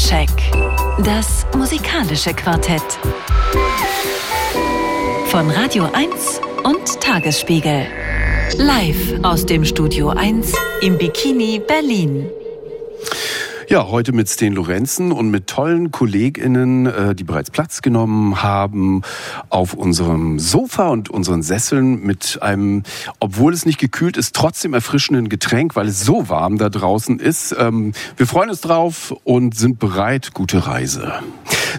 Soundcheck. Das musikalische Quartett. Von Radio 1 und Tagesspiegel. Live aus dem Studio 1 im Bikini Berlin. Ja, heute mit Sten Lorenzen und mit tollen KollegInnen, äh, die bereits Platz genommen haben auf unserem Sofa und unseren Sesseln mit einem, obwohl es nicht gekühlt ist, trotzdem erfrischenden Getränk, weil es so warm da draußen ist. Ähm, wir freuen uns drauf und sind bereit. Gute Reise.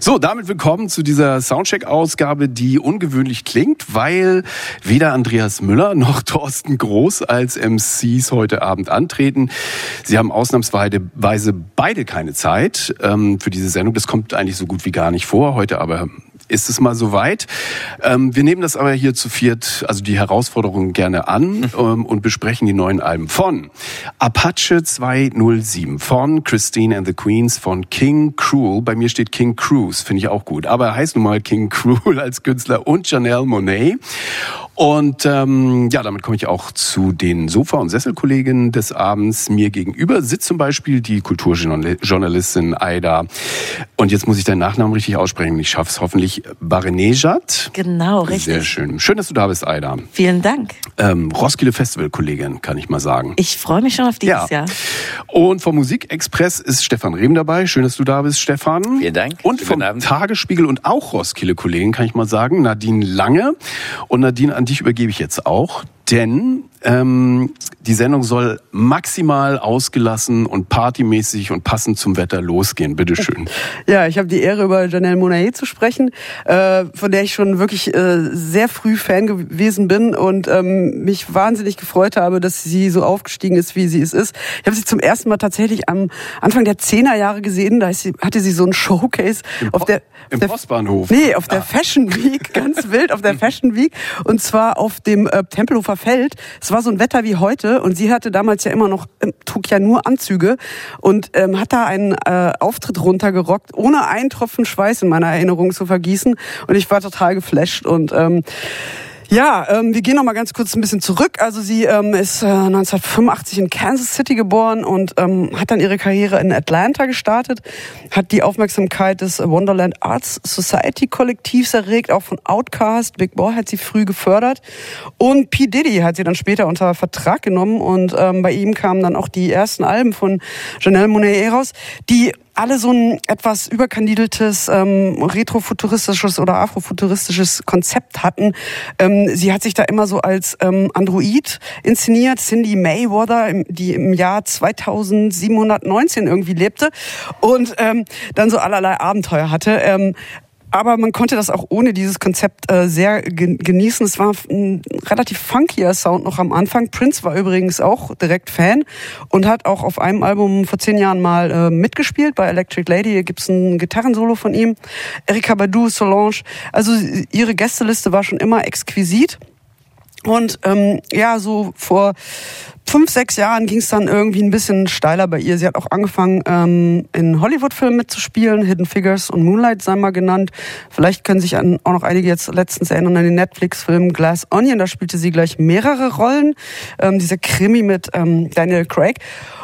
So, damit willkommen zu dieser Soundcheck-Ausgabe, die ungewöhnlich klingt, weil weder Andreas Müller noch Thorsten Groß als MCs heute Abend antreten. Sie haben ausnahmsweise keine Zeit ähm, für diese Sendung. Das kommt eigentlich so gut wie gar nicht vor. Heute aber ist es mal soweit. Ähm, wir nehmen das aber hier zu viert, also die Herausforderungen gerne an ähm, und besprechen die neuen Alben von Apache 207, von Christine and the Queens, von King Cruel. Bei mir steht King Cruise, finde ich auch gut. Aber er heißt nun mal King Cruel als Künstler und Janelle Monet. Und ähm, ja, damit komme ich auch zu den Sofa- und Sesselkolleginnen des Abends. Mir gegenüber sitzt zum Beispiel die Kulturjournalistin Aida. Und jetzt muss ich deinen Nachnamen richtig aussprechen. Ich schaffe es hoffentlich. Barenejad. Genau, richtig. Sehr schön. Schön, dass du da bist, Aida. Vielen Dank. Ähm, Roskilde Festival-Kollegin, kann ich mal sagen. Ich freue mich schon auf dieses Ja. Jahr. Und vom Musikexpress ist Stefan Rehm dabei. Schön, dass du da bist, Stefan. Vielen Dank. Und Schönen vom Abend. Tagesspiegel und auch Roskilde-Kollegen, kann ich mal sagen, Nadine Lange. Und Nadine, an dich übergebe ich jetzt auch. Denn ähm, die Sendung soll maximal ausgelassen und partymäßig und passend zum Wetter losgehen. Bitteschön. Ja, ich habe die Ehre, über Janelle Monae zu sprechen, äh, von der ich schon wirklich äh, sehr früh Fan gewesen bin und ähm, mich wahnsinnig gefreut habe, dass sie so aufgestiegen ist, wie sie es ist. Ich habe sie zum ersten Mal tatsächlich am Anfang der Zehnerjahre gesehen. Da sie, hatte sie so einen Showcase auf der Im der, Postbahnhof. Nee, auf der Fashion Week, ganz wild auf der Fashion Week. Und zwar auf dem äh, Tempelhofer Feld. Es war so ein Wetter wie heute und sie hatte damals ja immer noch, ähm, trug ja nur Anzüge und ähm, hat da einen äh, Auftritt runtergerockt, ohne einen Tropfen Schweiß in meiner Erinnerung zu vergießen. Und ich war total geflasht und ähm, ja, ähm, wir gehen noch mal ganz kurz ein bisschen zurück. Also sie ähm, ist äh, 1985 in Kansas City geboren und ähm, hat dann ihre Karriere in Atlanta gestartet, hat die Aufmerksamkeit des Wonderland Arts Society Kollektivs erregt, auch von Outkast, Big Boy hat sie früh gefördert und P. Diddy hat sie dann später unter Vertrag genommen und ähm, bei ihm kamen dann auch die ersten Alben von Janelle Monáe raus, die alle so ein etwas überkandideltes ähm, retrofuturistisches oder afrofuturistisches Konzept hatten. Ähm, sie hat sich da immer so als ähm, Android inszeniert, Cindy Mayweather, im, die im Jahr 2719 irgendwie lebte und ähm, dann so allerlei Abenteuer hatte. Ähm, aber man konnte das auch ohne dieses Konzept äh, sehr gen- genießen. Es war ein relativ funkier Sound noch am Anfang. Prince war übrigens auch direkt Fan und hat auch auf einem Album vor zehn Jahren mal äh, mitgespielt. Bei Electric Lady Hier gibt's ein Gitarrensolo von ihm. Erika Badu, Solange. Also ihre Gästeliste war schon immer exquisit. Und ähm, ja, so vor fünf, sechs Jahren ging es dann irgendwie ein bisschen steiler bei ihr. Sie hat auch angefangen, ähm, in Hollywood-Filmen mitzuspielen. Hidden Figures und Moonlight sei mal genannt. Vielleicht können sich an, auch noch einige jetzt letztens erinnern an den Netflix-Film Glass Onion. Da spielte sie gleich mehrere Rollen. Ähm, dieser Krimi mit ähm, Daniel Craig.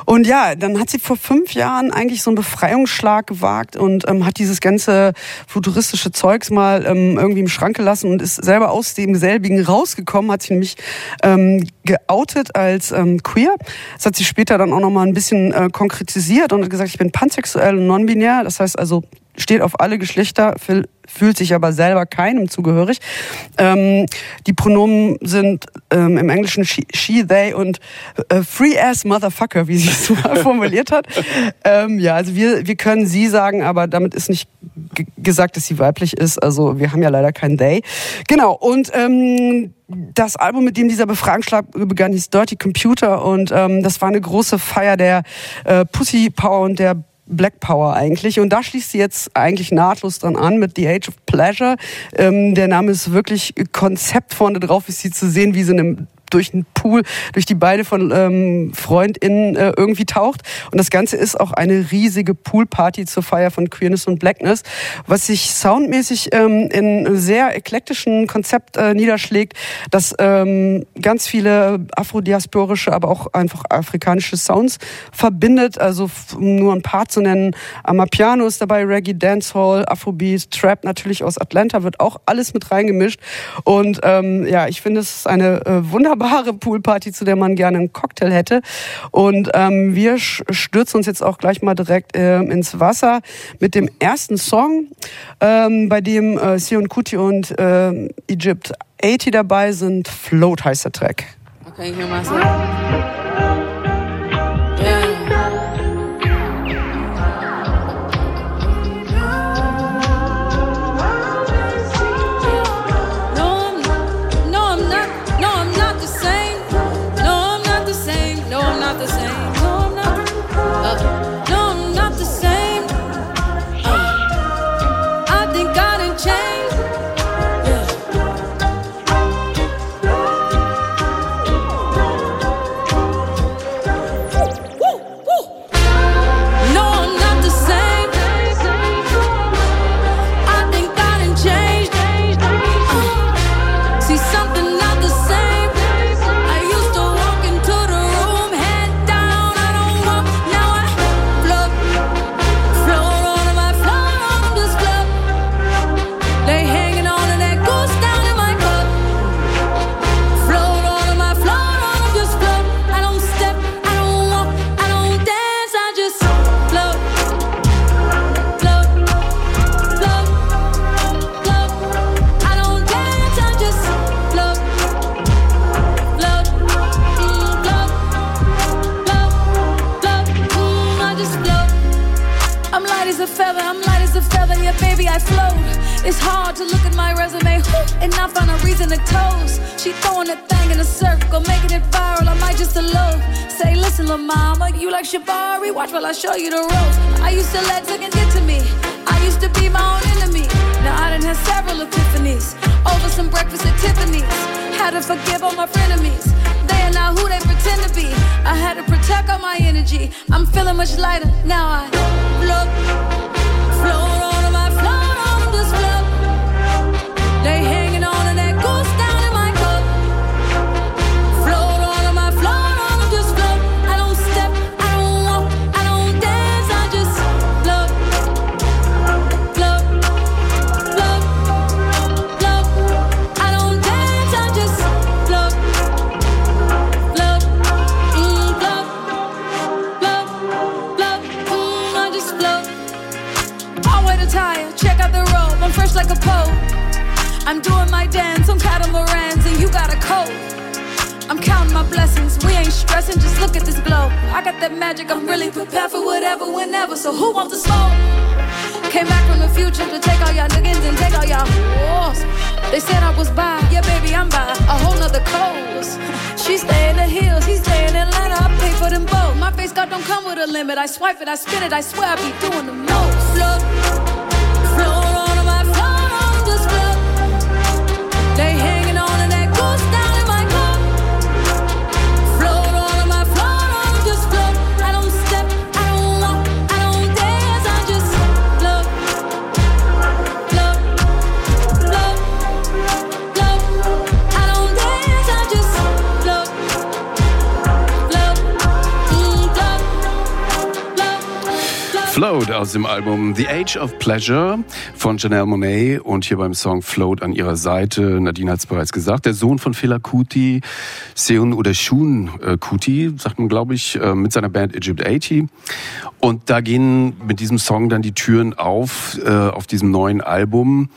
Und ja, dann hat sie vor fünf Jahren eigentlich so einen Befreiungsschlag gewagt und ähm, hat dieses ganze futuristische Zeugs mal ähm, irgendwie im Schrank gelassen und ist selber aus dem selbigen rausgekommen, hat sich nämlich ähm, geoutet als ähm, queer. Das hat sie später dann auch nochmal ein bisschen äh, konkretisiert und hat gesagt, ich bin pansexuell und non-binär. Das heißt also, steht auf alle Geschlechter, fühl- fühlt sich aber selber keinem zugehörig. Ähm, die Pronomen sind ähm, im Englischen she, she they und äh, free as motherfucker, wie sie es mal formuliert hat. Ähm, ja, also wir, wir können sie sagen, aber damit ist nicht gesagt, dass sie weiblich ist. Also wir haben ja leider kein they. Genau, und ähm, das Album, mit dem dieser Befragungsschlag begann, hieß Dirty Computer und ähm, das war eine große Feier der äh, Pussy Power und der Black Power eigentlich. Und da schließt sie jetzt eigentlich nahtlos dran an mit The Age of Pleasure. Ähm, der Name ist wirklich Konzept vorne drauf, ist sie zu sehen wie so eine durch den Pool, durch die Beine von ähm, FreundInnen äh, irgendwie taucht. Und das Ganze ist auch eine riesige Poolparty zur Feier von Queerness und Blackness, was sich soundmäßig ähm, in sehr eklektischen Konzept äh, niederschlägt, das ähm, ganz viele afrodiasporische, aber auch einfach afrikanische Sounds verbindet. Also um nur ein paar zu nennen, Amapiano ist dabei, Reggae, Dancehall, Afrobeat, Trap natürlich aus Atlanta, wird auch alles mit reingemischt. Und ähm, ja, ich finde, es ist eine äh, wunderbare Poolparty, zu der man gerne einen Cocktail hätte. Und ähm, wir stürzen uns jetzt auch gleich mal direkt äh, ins Wasser mit dem ersten Song, ähm, bei dem äh, Sion Kuti und äh, Egypt 80 dabei sind. Float heißt der Track. Okay, Watch while I show you the ropes. I used to let Tekken get to me. I used to be my own enemy. Now I done had several epiphanies over some breakfast at Tiffany's. Had to forgive all my frenemies. They are not who they pretend to be. I had to protect all my energy. I'm feeling much lighter now. I. this just look at this glow. I got that magic, I'm really prepared for whatever, whenever. So who wants to smoke? Came back from the future to take all y'all niggas and take all y'all wars. They said I was by, yeah, baby, I'm by. A whole nother coast. She stay in the hills, he stay in Atlanta. I pay for them both. My face card don't come with a limit. I swipe it, I spin it, I swear I be doing the most. Float aus dem Album The Age of Pleasure von Janelle Monet und hier beim Song Float an ihrer Seite, Nadine hat es bereits gesagt, der Sohn von Fela Kuti, Seun oder Shun äh, Kuti, sagt man glaube ich, äh, mit seiner Band Egypt 80. Und da gehen mit diesem Song dann die Türen auf, äh, auf diesem neuen Album.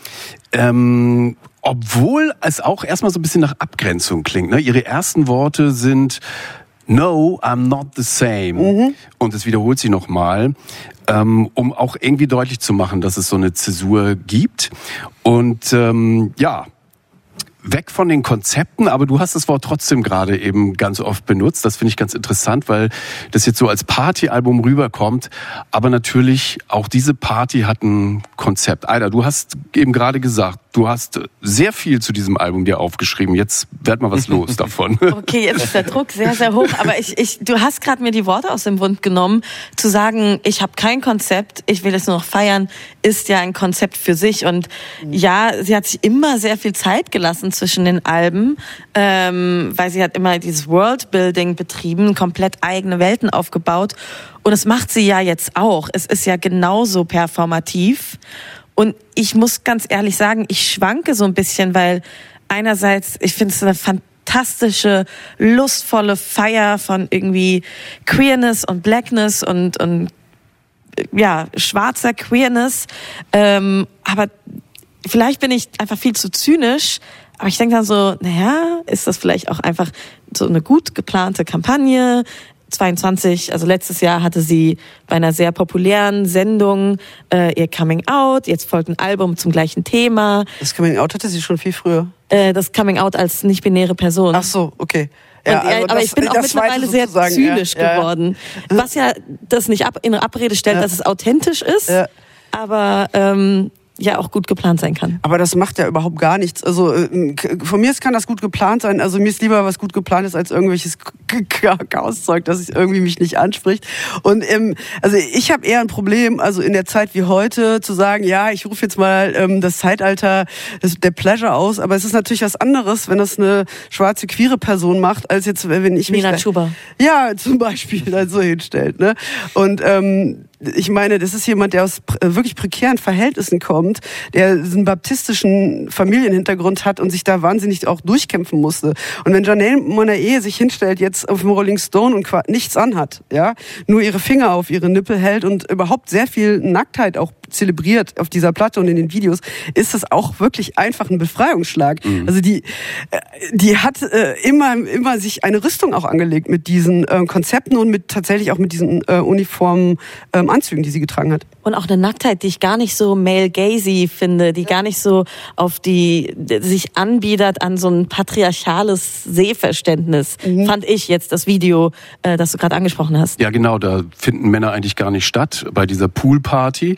Ähm, obwohl es auch erstmal so ein bisschen nach Abgrenzung klingt. Ne? Ihre ersten Worte sind No, I'm not the same. Mhm. Und es wiederholt sich nochmal ähm, um auch irgendwie deutlich zu machen, dass es so eine Zäsur gibt. Und ähm, ja, weg von den Konzepten, aber du hast das Wort trotzdem gerade eben ganz oft benutzt. Das finde ich ganz interessant, weil das jetzt so als Partyalbum rüberkommt. Aber natürlich auch diese Party hat ein Konzept. Alter, du hast eben gerade gesagt, du hast sehr viel zu diesem Album dir aufgeschrieben. Jetzt werd mal was los davon. Okay, jetzt ist der Druck sehr, sehr hoch. Aber ich, ich, du hast gerade mir die Worte aus dem Mund genommen, zu sagen, ich habe kein Konzept, ich will es nur noch feiern, ist ja ein Konzept für sich. Und ja, sie hat sich immer sehr viel Zeit gelassen zwischen den Alben, ähm, weil sie hat immer dieses Worldbuilding betrieben, komplett eigene Welten aufgebaut. Und es macht sie ja jetzt auch. Es ist ja genauso performativ. Und ich muss ganz ehrlich sagen, ich schwanke so ein bisschen, weil einerseits, ich finde es eine fantastische, lustvolle Feier von irgendwie Queerness und Blackness und, und ja, schwarzer Queerness. Ähm, aber vielleicht bin ich einfach viel zu zynisch. Aber ich denke dann so, naja, ist das vielleicht auch einfach so eine gut geplante Kampagne? 22, also letztes Jahr hatte sie bei einer sehr populären Sendung äh, ihr Coming Out. Jetzt folgt ein Album zum gleichen Thema. Das Coming Out hatte sie schon viel früher. Äh, das Coming Out als nicht-binäre Person. Ach so, okay. Ja, also aber das, ich bin auch mittlerweile sehr zynisch ja, geworden. Ja. Was ja das nicht ab, in Abrede stellt, dass es authentisch ist. Aber ähm, ja auch gut geplant sein kann. Aber das macht ja überhaupt gar nichts. Also äh, von mir kann das gut geplant sein. Also mir ist lieber was gut geplant ist als irgendwelches Chaoszeug, das irgendwie mich nicht anspricht. Und ähm, also ich habe eher ein Problem, also in der Zeit wie heute zu sagen, ja, ich rufe jetzt mal ähm, das Zeitalter des, der Pleasure aus. Aber es ist natürlich was anderes, wenn das eine schwarze queere Person macht, als jetzt wenn ich mich Mina Schuber. Ja, zum Beispiel da so hinstellt. Ne? Und ähm, ich meine, das ist jemand, der aus äh, wirklich prekären Verhältnissen kommt, der einen baptistischen Familienhintergrund hat und sich da wahnsinnig auch durchkämpfen musste. Und wenn Janelle Monae sich hinstellt jetzt auf dem Rolling Stone und nichts anhat, ja, nur ihre Finger auf ihre Nippel hält und überhaupt sehr viel Nacktheit auch zelebriert auf dieser Platte und in den Videos, ist das auch wirklich einfach ein Befreiungsschlag. Mhm. Also die, äh, die hat äh, immer, immer sich eine Rüstung auch angelegt mit diesen äh, Konzepten und mit tatsächlich auch mit diesen äh, Uniformen ähm, Anzügen, die sie getragen hat. Und auch eine Nacktheit, die ich gar nicht so male gazy finde, die gar nicht so auf die sich anbietet an so ein patriarchales Sehverständnis, mhm. fand ich jetzt das Video, äh, das du gerade angesprochen hast. Ja, genau, da finden Männer eigentlich gar nicht statt bei dieser Poolparty.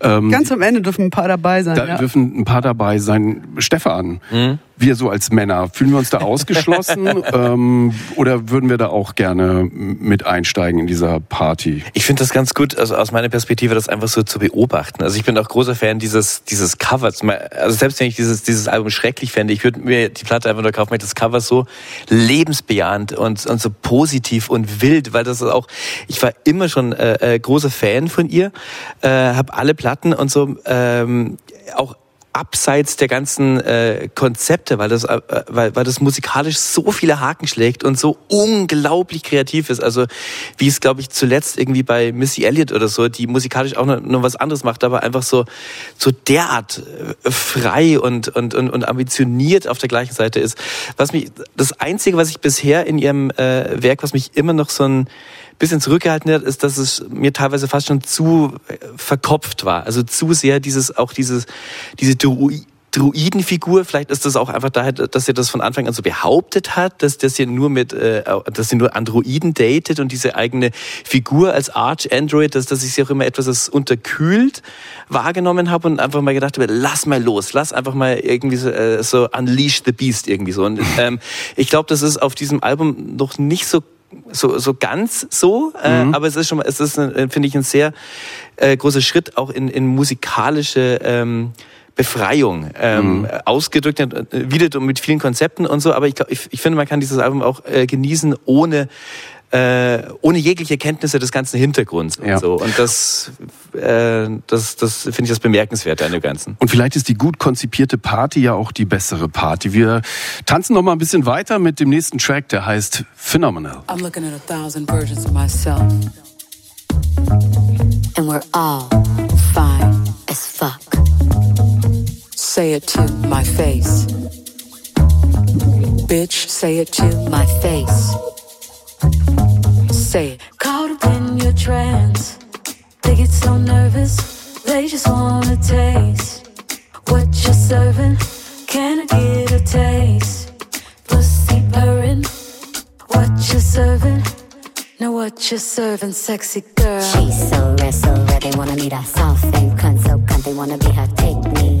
Ähm, Ganz am Ende dürfen ein paar dabei sein. Da ja. dürfen ein paar dabei sein. Stefan, mhm wir so als Männer, fühlen wir uns da ausgeschlossen ähm, oder würden wir da auch gerne mit einsteigen in dieser Party? Ich finde das ganz gut, also aus meiner Perspektive, das einfach so zu beobachten. Also ich bin auch großer Fan dieses dieses Covers. Also selbst wenn ich dieses dieses Album schrecklich fände, ich würde mir die Platte einfach nur kaufen, weil das Cover so lebensbejahend und und so positiv und wild, weil das ist auch. Ich war immer schon äh, äh, großer Fan von ihr, äh, habe alle Platten und so ähm, auch abseits der ganzen äh, Konzepte, weil das, äh, weil, weil das musikalisch so viele Haken schlägt und so unglaublich kreativ ist. Also wie es, glaube ich, zuletzt irgendwie bei Missy Elliott oder so, die musikalisch auch noch, noch was anderes macht, aber einfach so, so derart äh, frei und, und, und, und ambitioniert auf der gleichen Seite ist. Was mich, das Einzige, was ich bisher in ihrem äh, Werk, was mich immer noch so ein bisschen zurückgehalten hat, ist, dass es mir teilweise fast schon zu äh, verkopft war. Also zu sehr dieses, auch dieses, diese Druidenfigur, vielleicht ist das auch einfach daher, dass er das von Anfang an so behauptet hat, dass das hier nur mit, äh, dass sie nur Androiden datet und diese eigene Figur als Arch-Android, dass, dass ich sie auch immer etwas als unterkühlt wahrgenommen habe und einfach mal gedacht habe, lass mal los, lass einfach mal irgendwie so, äh, so unleash the beast irgendwie so. Und ähm, ich glaube, das ist auf diesem Album noch nicht so so, so ganz so, äh, mhm. aber es ist schon mal, es ist, finde ich, ein sehr äh, großer Schritt auch in, in musikalische ähm, Befreiung ähm, mhm. ausgedrückt, äh, wieder mit vielen Konzepten und so, aber ich, ich, ich finde, man kann dieses Album auch äh, genießen, ohne äh, ohne jegliche Kenntnisse des ganzen Hintergrunds und ja. so. Und das, äh, das, das finde ich das Bemerkenswerte an dem Ganzen. Und vielleicht ist die gut konzipierte Party ja auch die bessere Party. Wir tanzen noch mal ein bisschen weiter mit dem nächsten Track, der heißt Phenomenal. I'm looking at a thousand versions of myself. And we're all fine as fuck. Say it to my face. Bitch, say it to my face. Say it. Caught up in your trance. They get so nervous, they just wanna taste what you're serving. Can I get a taste? Pussy purring, what you're serving. Know what you're serving, sexy girl. She's so red, so red, they wanna meet her. Soft and cunt, so cunt, they wanna be her. Take me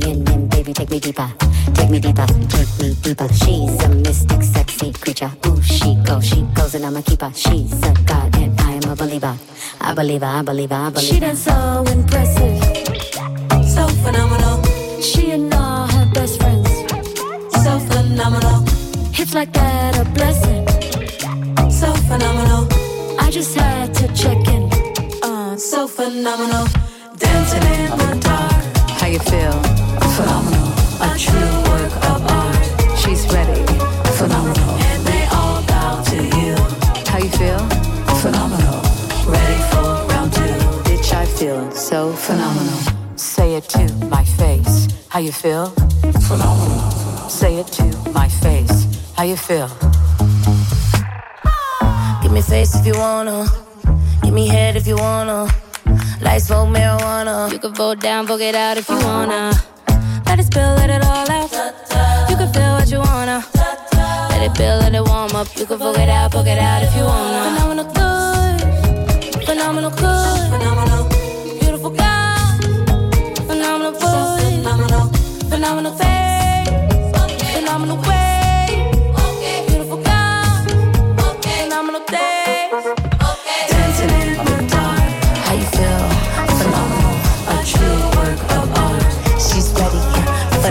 baby baby, take me deeper. Take me deeper, take me deeper. She's a mystic, sexy creature. Ooh, she goes, she goes, and I'm a keeper. She's a god, and I am a believer. I believe her, I believe her, I believe her. She done so impressive, so phenomenal. She and all her best friends, so phenomenal. Hits like that, a blessing, so phenomenal. I just had to check in, uh, so phenomenal. Dancing in the dark. How you feel? Phenomenal. A true work of art. She's ready. Phenomenal. And they all bow to you. How you feel? Phenomenal. Ready for round two. Bitch, I feel so phenomenal. Say it to my face. How you feel? Phenomenal. Say it to my face. How you feel? Give me face if you wanna. Give me head if you wanna. Light smoke marijuana. You can vote down, vote it out if you wanna. Let it spill, let it all out. You can feel what you wanna. Let it build, let it warm up. You can vote it out, vote it out if you wanna. Phenomenal good. Phenomenal good. Phenomenal. Beautiful girl. Phenomenal boy. Phenomenal. Phenomenal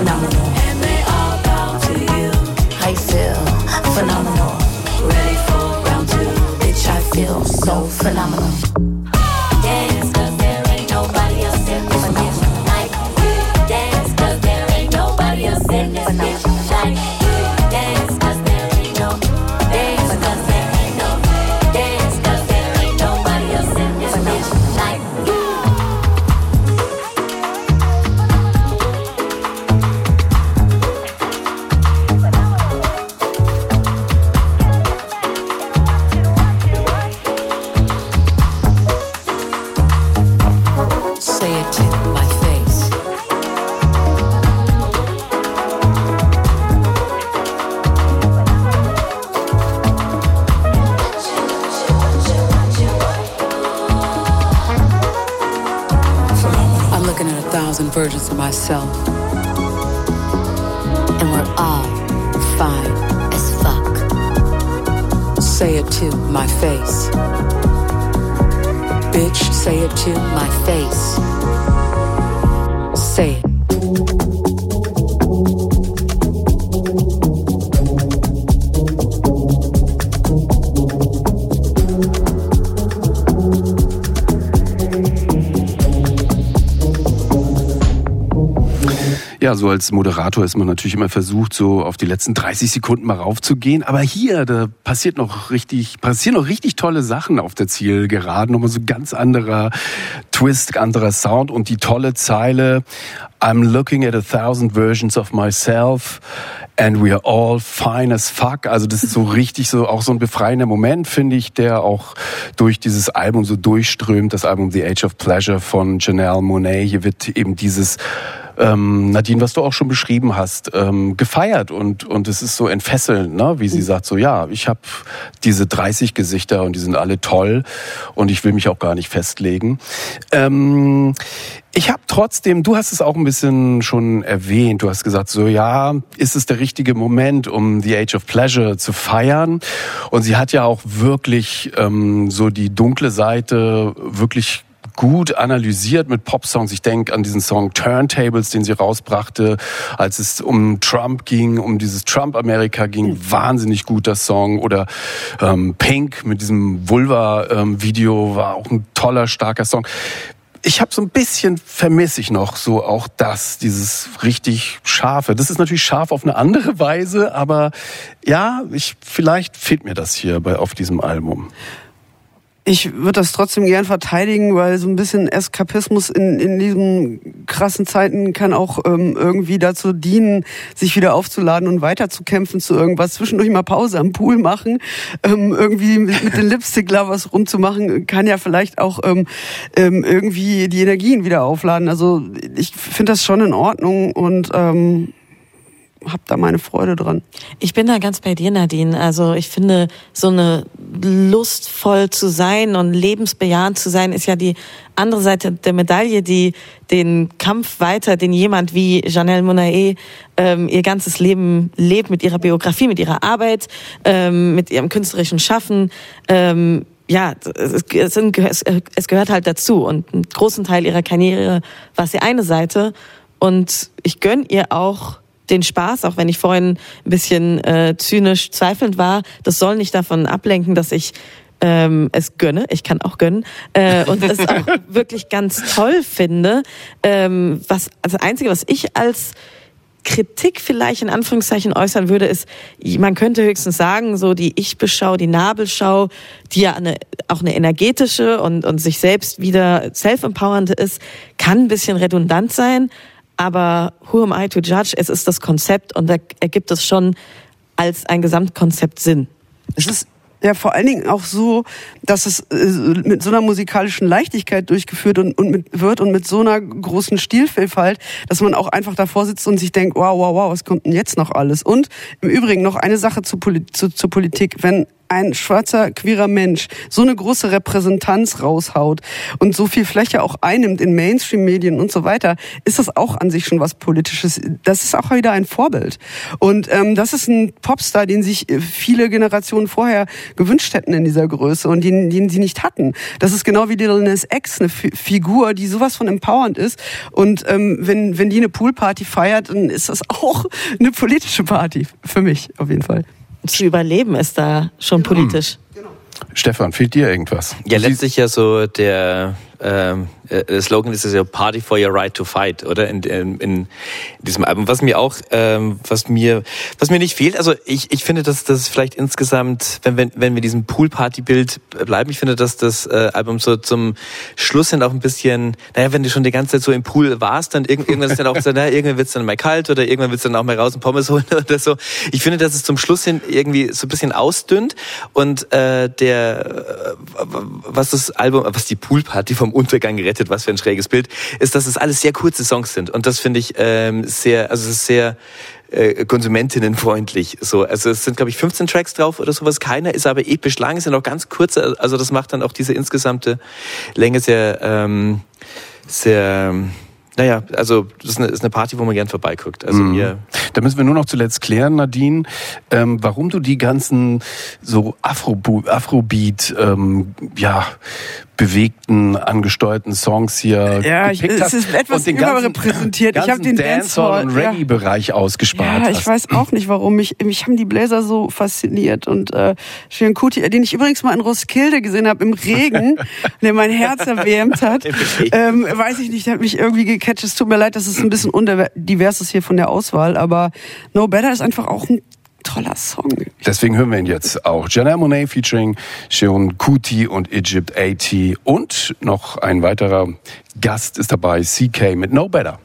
Phenomenal. And they all bow to you. You feel? Phenomenal. Ready for round two. Bitch, I feel so phenomenal. Myself, So als Moderator ist man natürlich immer versucht, so auf die letzten 30 Sekunden mal raufzugehen. Aber hier, da passiert noch richtig, passieren noch richtig tolle Sachen auf der Zielgeraden. Nochmal so ganz anderer Twist, anderer Sound und die tolle Zeile. I'm looking at a thousand versions of myself and we are all fine as fuck. Also das ist so richtig so, auch so ein befreiender Moment, finde ich, der auch durch dieses Album so durchströmt. Das Album The Age of Pleasure von Janelle Monet. Hier wird eben dieses ähm, Nadine, was du auch schon beschrieben hast, ähm, gefeiert und und es ist so entfesselnd, ne? wie sie sagt, so ja, ich habe diese 30 Gesichter und die sind alle toll und ich will mich auch gar nicht festlegen. Ähm, ich habe trotzdem, du hast es auch ein bisschen schon erwähnt, du hast gesagt, so ja, ist es der richtige Moment, um The Age of Pleasure zu feiern? Und sie hat ja auch wirklich ähm, so die dunkle Seite wirklich gut analysiert mit Popsongs. Ich denke an diesen Song Turntables, den sie rausbrachte, als es um Trump ging, um dieses Trump-Amerika ging. Wahnsinnig guter Song. Oder ähm, Pink mit diesem Vulva-Video war auch ein toller, starker Song. Ich habe so ein bisschen vermisse ich noch so auch das, dieses richtig scharfe. Das ist natürlich scharf auf eine andere Weise, aber ja, ich vielleicht fehlt mir das hier bei auf diesem Album. Ich würde das trotzdem gern verteidigen, weil so ein bisschen Eskapismus in, in diesen krassen Zeiten kann auch ähm, irgendwie dazu dienen, sich wieder aufzuladen und weiterzukämpfen zu irgendwas. Zwischendurch mal Pause am Pool machen, ähm, irgendwie mit, mit den Lipstick-Lovers rumzumachen, kann ja vielleicht auch ähm, ähm, irgendwie die Energien wieder aufladen. Also ich finde das schon in Ordnung und ähm, habe da meine Freude dran. Ich bin da ganz bei dir, Nadine. Also ich finde, so eine lustvoll zu sein und lebensbejahend zu sein, ist ja die andere Seite der Medaille, die den Kampf weiter, den jemand wie Janelle Monae ähm, ihr ganzes Leben lebt mit ihrer Biografie, mit ihrer Arbeit, ähm, mit ihrem künstlerischen Schaffen. Ähm, ja, es, es, es gehört halt dazu. Und einen großen Teil ihrer Karriere war es die eine Seite. Und ich gönn ihr auch den Spaß, auch wenn ich vorhin ein bisschen äh, zynisch zweifelnd war. Das soll nicht davon ablenken, dass ich ähm, es gönne, ich kann auch gönnen äh, und es auch wirklich ganz toll finde. Ähm, was also das Einzige, was ich als Kritik vielleicht in Anführungszeichen äußern würde, ist, man könnte höchstens sagen, so die Ich-Beschau, die Nabelschau, die ja eine, auch eine energetische und, und sich selbst wieder self-empowernd ist, kann ein bisschen redundant sein. Aber who am I to judge? Es ist das Konzept und da ergibt es schon als ein Gesamtkonzept Sinn. Es ist ja vor allen Dingen auch so, dass es äh, mit so einer musikalischen Leichtigkeit durchgeführt und, und mit, wird und mit so einer großen Stilvielfalt, dass man auch einfach davor sitzt und sich denkt, wow, wow, wow, was kommt denn jetzt noch alles? Und im Übrigen noch eine Sache zu, zu, zur Politik. Wenn ein schwarzer, queerer Mensch so eine große Repräsentanz raushaut und so viel Fläche auch einnimmt in Mainstream-Medien und so weiter, ist das auch an sich schon was Politisches. Das ist auch wieder ein Vorbild. Und ähm, das ist ein Popstar, den sich viele Generationen vorher gewünscht hätten in dieser Größe und den, den sie nicht hatten. Das ist genau wie Lil Nas X, eine F Figur, die sowas von empowernd ist. Und ähm, wenn, wenn die eine Poolparty feiert, dann ist das auch eine politische Party. Für mich auf jeden Fall zu überleben ist da schon politisch. Genau. Stefan, fehlt dir irgendwas? Ja, letztlich ja so der ähm, äh, der Slogan ist es ja Party for your right to fight, oder? In, in, in diesem Album. Was mir auch, ähm, was mir, was mir nicht fehlt, also ich, ich finde, dass das vielleicht insgesamt, wenn, wenn, wenn wir diesem Pool-Party-Bild bleiben, ich finde, dass das äh, Album so zum Schluss hin auch ein bisschen, naja, wenn du schon die ganze Zeit so im Pool warst, dann irgendwann ist dann auch so, naja, irgendwann wird's dann mal kalt oder irgendwann wird's dann auch mal raus und Pommes holen oder so. Ich finde, dass es zum Schluss hin irgendwie so ein bisschen ausdünnt und äh, der, äh, was das Album, was die Pool-Party vom Untergang rettet, was für ein schräges Bild, ist, dass es alles sehr kurze Songs sind. Und das finde ich ähm, sehr, also es ist sehr äh, konsumentinnenfreundlich. So, also es sind glaube ich 15 Tracks drauf oder sowas. Keiner ist aber episch lang, es sind auch ganz kurze. Also das macht dann auch diese insgesamte Länge sehr, ähm, sehr naja, also das ist eine, ist eine Party, wo man gern vorbeiguckt. Also mhm. da müssen wir nur noch zuletzt klären, Nadine, ähm, warum du die ganzen so Afro Afrobeat, ähm, ja, bewegten, angesteuerten Songs hier ja, ich, es ist etwas überrepräsentiert. Ich habe den Dancehall und Reggae-Bereich ja. ausgespart. Ja, ich hast. weiß auch nicht, warum mich mich haben die Bläser so fasziniert und äh, Shirin Kuti, den ich übrigens mal in Roskilde gesehen habe im Regen, der mein Herz erwärmt hat. ähm, weiß ich nicht, der hat mich irgendwie gecatcht. Es tut mir leid, dass es ein bisschen undivers ist hier von der Auswahl, aber No Better ist einfach auch ein toller Song. Deswegen hören wir ihn jetzt auch. Janelle Monet featuring Shion Kuti und Egypt AT. Und noch ein weiterer Gast ist dabei, CK mit No Better.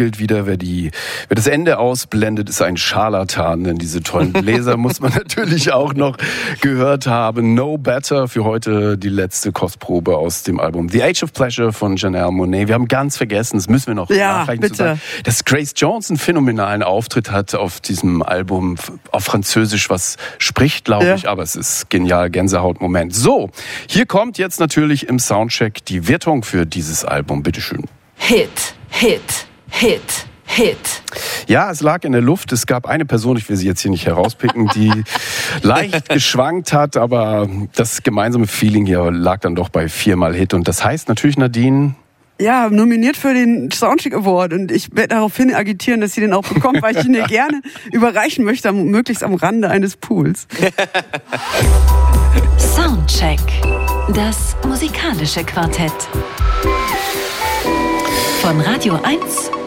Gilt wieder, wer, die, wer das Ende ausblendet, ist ein Scharlatan, denn diese tollen Bläser muss man natürlich auch noch gehört haben. No Better für heute die letzte Kostprobe aus dem Album The Age of Pleasure von Janelle Monet. Wir haben ganz vergessen, das müssen wir noch Ja, nachreichen bitte. zu sagen, dass Grace Jones einen phänomenalen Auftritt hat auf diesem Album auf Französisch, was spricht, glaube Ja. ich, aber es ist genial, Gänsehautmoment. So, hier kommt jetzt natürlich im Soundcheck die Wertung für dieses Album. Bitteschön. Hit, Hit, Hit, Hit. Ja, es lag in der Luft. Es gab eine Person, ich will sie jetzt hier nicht herauspicken, die leicht geschwankt hat, aber das gemeinsame Feeling hier lag dann doch bei viermal Hit. Und das heißt natürlich, Nadine, Ja, nominiert für den Soundcheck Award und ich werde daraufhin agitieren, dass sie den auch bekommt, weil ich ihn ihr gerne überreichen möchte, am, möglichst am Rande eines Pools. Soundcheck. Das musikalische Quartett. Von Radio 1 und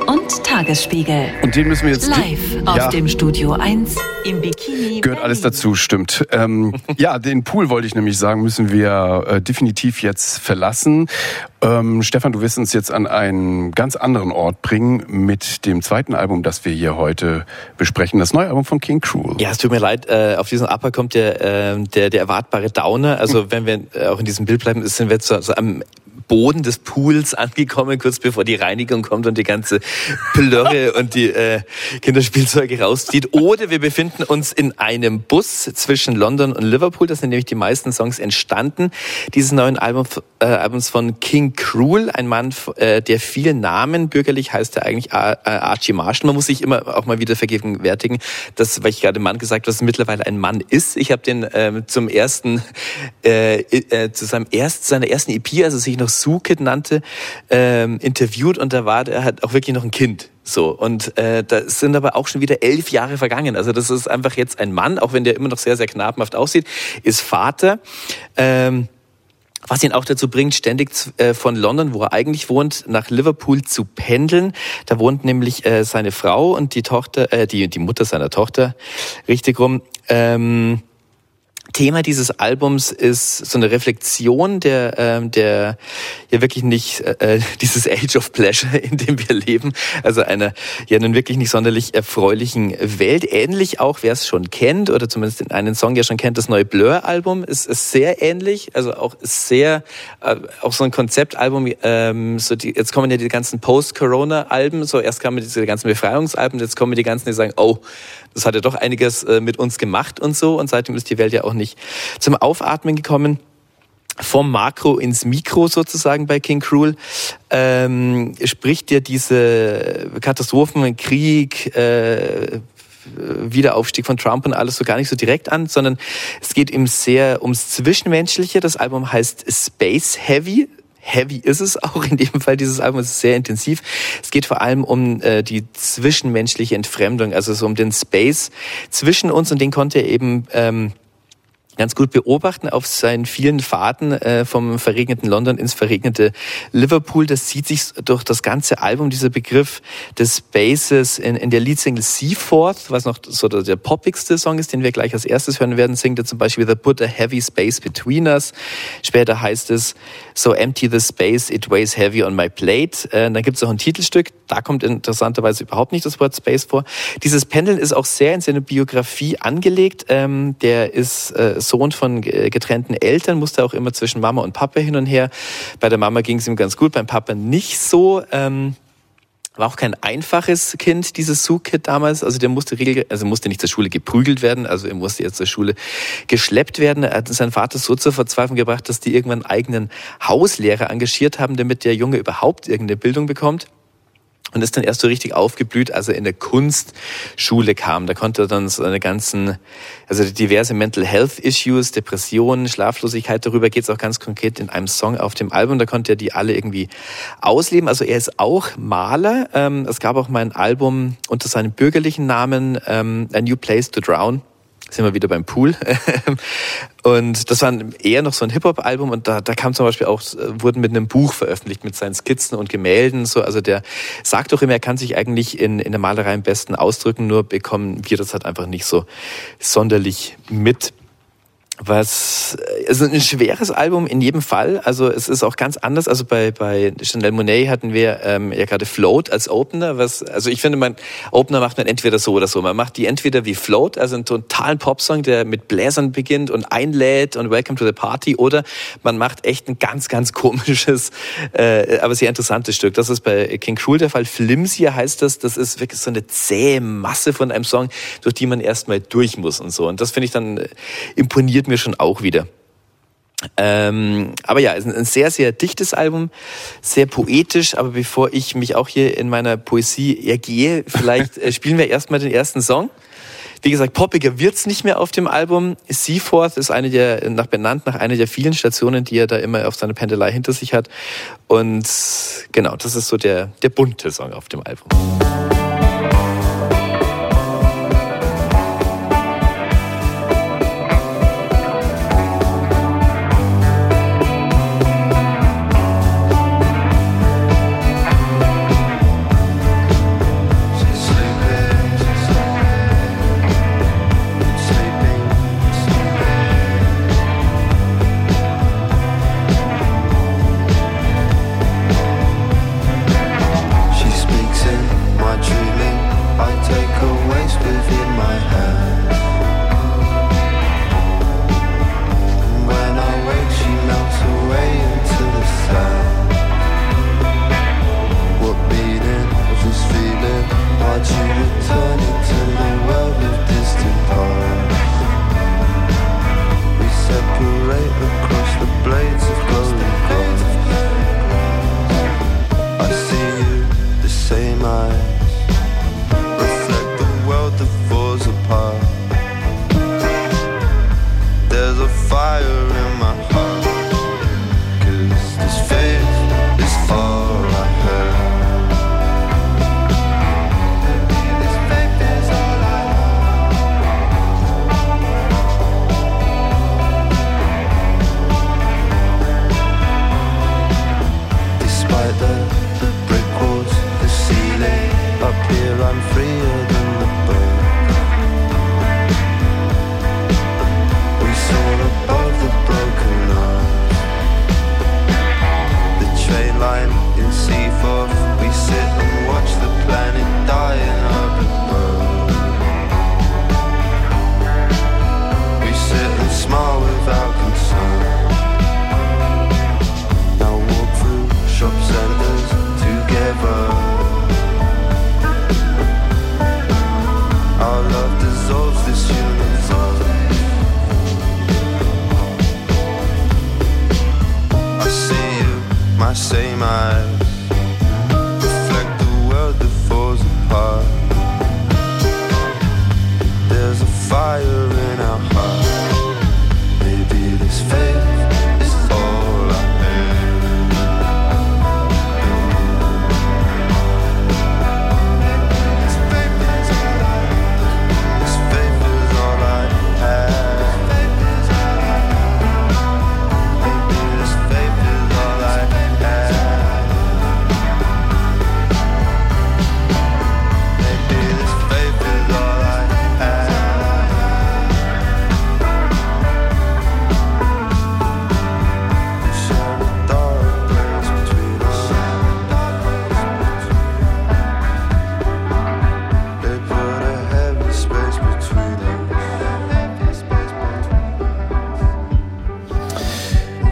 Tagesspiegel. und den müssen wir jetzt... Live aus ja. dem Studio 1 im Bikini. Gehört alles dazu, stimmt. Ähm, ja, den Pool wollte ich nämlich sagen, müssen wir äh, definitiv jetzt verlassen. Ähm, Stefan, du wirst uns jetzt an einen ganz anderen Ort bringen mit dem zweiten Album, das wir hier heute besprechen, das neue Album von King Cruel. Ja, es tut mir leid, äh, auf diesen Upper kommt der, ähm, der, der erwartbare Downer. Also wenn wir äh, auch in diesem Bild bleiben, sind wir jetzt so, so am Boden des Pools angekommen, kurz bevor die Reinigung kommt und die ganze Plörre und die äh, Kinderspielzeuge rauszieht. Oder wir befinden uns in einem Bus zwischen London und Liverpool. Das sind nämlich die meisten Songs entstanden. Dieses neuen Album, äh, Albums von King Cruel, ein Mann, äh, der vielen Namen, bürgerlich heißt er eigentlich äh, Archie Marshall. Man muss sich immer auch mal wieder vergegenwärtigen, dass, weil ich gerade Mann gesagt habe, mittlerweile ein Mann ist. Ich habe den ähm, zum ersten, äh, äh, zu seinem erst, seiner ersten EP, also sich noch Sukit nannte, ähm, interviewt und da war der hat auch wirklich noch ein Kind. So, und äh, da sind aber auch schon wieder elf Jahre vergangen. Also das ist einfach jetzt ein Mann, auch wenn der immer noch sehr, sehr knabenhaft aussieht, ist Vater. Ähm, was ihn auch dazu bringt, ständig äh, von London, wo er eigentlich wohnt, nach Liverpool zu pendeln. Da wohnt nämlich äh, seine Frau und die Tochter, äh, die, die Mutter seiner Tochter, richtig rum. Ähm, Thema dieses Albums ist so eine Reflexion der, ähm, der ja wirklich nicht äh, dieses Age of Pleasure, in dem wir leben, also einer ja nun wirklich nicht sonderlich erfreulichen Welt. Ähnlich auch, wer es schon kennt oder zumindest in einen Song ja schon kennt, das neue Blur-Album ist, ist sehr ähnlich, also auch sehr äh, auch so ein Konzeptalbum. Ähm, so die, jetzt kommen ja die ganzen Post-Corona-Alben, so erst kamen diese ganzen Befreiungsalben, jetzt kommen die ganzen, die sagen, oh das hat ja doch einiges äh, mit uns gemacht und so. Und seitdem ist die Welt ja auch nicht zum Aufatmen gekommen. Vom Makro ins Mikro sozusagen bei King Cruel ähm, spricht ja diese Katastrophen, Krieg, äh, Wiederaufstieg von Trump und alles so gar nicht so direkt an, sondern es geht ihm sehr ums Zwischenmenschliche. Das Album heißt Space Heavy. Heavy ist es auch in dem Fall, dieses Album ist sehr intensiv. Es geht vor allem um äh, die zwischenmenschliche Entfremdung, also so um den Space zwischen uns und den konnte er eben ähm, ganz gut beobachten auf seinen vielen Fahrten äh, vom verregneten London ins verregnete Liverpool. Das zieht sich durch das ganze Album, dieser Begriff des Basses in, in der Leadsingle Seaforth, was noch so der poppigste Song ist, den wir gleich als erstes hören werden, singt er zum Beispiel The Put a Heavy Space Between Us. Später heißt es So empty the space, it weighs heavy on my plate. Äh, dann gibt es auch ein Titelstück, da kommt interessanterweise überhaupt nicht das Wort Space vor. Dieses Pendeln ist auch sehr in seine Biografie angelegt. Ähm, der ist äh, Sohn von getrennten Eltern, musste auch immer zwischen Mama und Papa hin und her. Bei der Mama ging es ihm ganz gut, beim Papa nicht so. Ähm, war auch kein einfaches Kind, dieses Sue-Kid damals. Also der musste regelmäßig, also musste nicht zur Schule geprügelt werden, also er musste jetzt zur Schule geschleppt werden. Er hat seinen Vater so zur Verzweiflung gebracht, dass die irgendwann einen eigenen Hauslehrer engagiert haben, damit der Junge überhaupt irgendeine Bildung bekommt und ist dann erst so richtig aufgeblüht, als er in der Kunstschule kam. Da konnte er dann so eine ganzen, also diverse Mental Health Issues, Depressionen, Schlaflosigkeit, darüber geht es auch ganz konkret in einem Song auf dem Album. Da konnte er die alle irgendwie ausleben. Also er ist auch Maler. Ähm, es gab auch mal ein Album unter seinem bürgerlichen Namen, ähm, A New Place to Drown sind wir wieder beim Pool. und das war eher noch so ein Hip-Hop-Album und da, da kam zum Beispiel auch, wurden mit einem Buch veröffentlicht mit seinen Skizzen und Gemälden. So, also der sagt doch immer, er kann sich eigentlich in, in der Malerei am besten ausdrücken, nur bekommen wir das halt einfach nicht so sonderlich mit was also ein schweres Album in jedem Fall. Also es ist auch ganz anders. Also bei bei Chanel Monet hatten wir ähm, ja gerade Float als Opener. Was also ich finde, man Opener macht man entweder so oder so. Man macht die entweder wie Float, also einen totalen Popsong, der mit Bläsern beginnt und einlädt und Welcome to the Party, oder man macht echt ein ganz ganz komisches, äh, aber sehr interessantes Stück. Das ist bei King Cruel der Fall. Flimsy heißt das. Das ist wirklich so eine zähe Masse von einem Song, durch die man erstmal durch muss und so. Und das finde ich dann äh, imponiert gefällt mir schon auch wieder. Ähm, aber ja, es ist ein sehr, sehr dichtes Album, sehr poetisch. Aber bevor ich mich auch hier in meiner Poesie ergehe, vielleicht äh, spielen wir erstmal den ersten Song. Wie gesagt, poppiger wird's nicht mehr auf dem Album. Seaforth ist eine der, nach benannt nach einer der vielen Stationen, die er da immer auf seiner Pendelei hinter sich hat. Und genau, das ist so der, der bunte Song auf dem Album.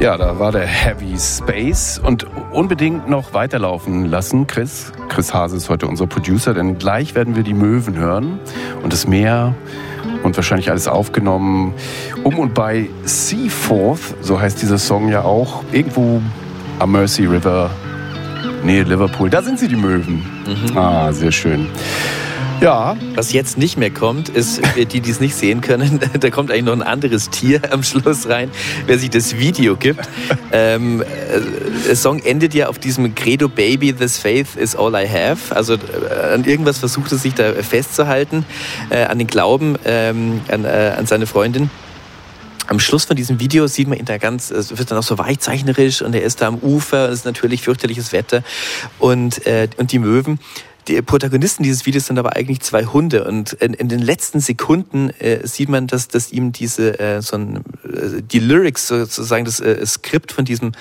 Ja, da war der Heavy Space und unbedingt noch weiterlaufen lassen, Chris. Chris Hase ist heute unser Producer, denn gleich werden wir die Möwen hören und das Meer und wahrscheinlich alles aufgenommen um und bei Seaforth, so heißt dieser Song ja auch, irgendwo am Mersey River, Nähe Liverpool. Da sind sie, die Möwen. Ah, sehr schön. Ja, Was jetzt nicht mehr kommt, ist, die, die es nicht sehen können, da kommt eigentlich noch ein anderes Tier am Schluss rein, wer sich das Video gibt. ähm, äh, der Song endet ja auf diesem Credo Baby, This Faith is all I have. Also äh, an irgendwas versucht er sich da festzuhalten, äh, an den Glauben, ähm, an, äh, an seine Freundin. Am Schluss von diesem Video sieht man ihn da ganz, es wird dann auch so weichzeichnerisch und er ist da am Ufer, es ist natürlich fürchterliches Wetter und, äh, und die Möwen. Die Protagonisten dieses Videos sind aber eigentlich zwei Hunde und in, in den letzten Sekunden äh, sieht man, dass, dass ihm diese äh, so ein, äh, die Lyrics sozusagen das äh, Skript von diesem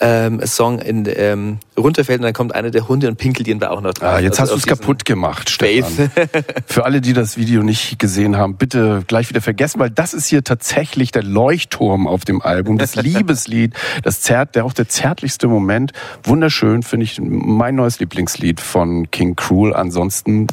ähm, Song in, ähm, runterfällt und dann kommt einer der Hunde und pinkelt ihn da auch noch drauf. Ah, jetzt Also hast du es kaputt gemacht. Stefan. Für alle, die das Video nicht gesehen haben, bitte gleich wieder vergessen, weil das ist hier tatsächlich der Leuchtturm auf dem Album, das Liebeslied, das zert, der auch der zärtlichste Moment. Wunderschön, finde ich, mein neues Lieblingslied von King Cruel. Ansonsten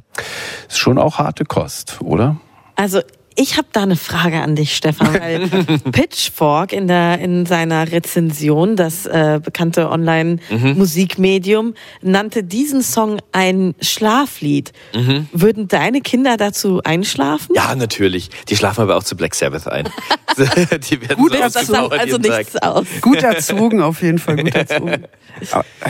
ist schon auch harte Kost, oder? Also ich habe da eine Frage an dich, Stefan, weil Pitchfork in der in seiner Rezension, das äh, bekannte Online-Musikmedium, nannte diesen Song ein Schlaflied. Würden deine Kinder dazu einschlafen? Ja, natürlich. Die schlafen aber auch zu Black Sabbath ein. die werden Gut, so das das sagt ausgepowert also nichts aus. Gut erzogen, auf jeden Fall, gut erzogen.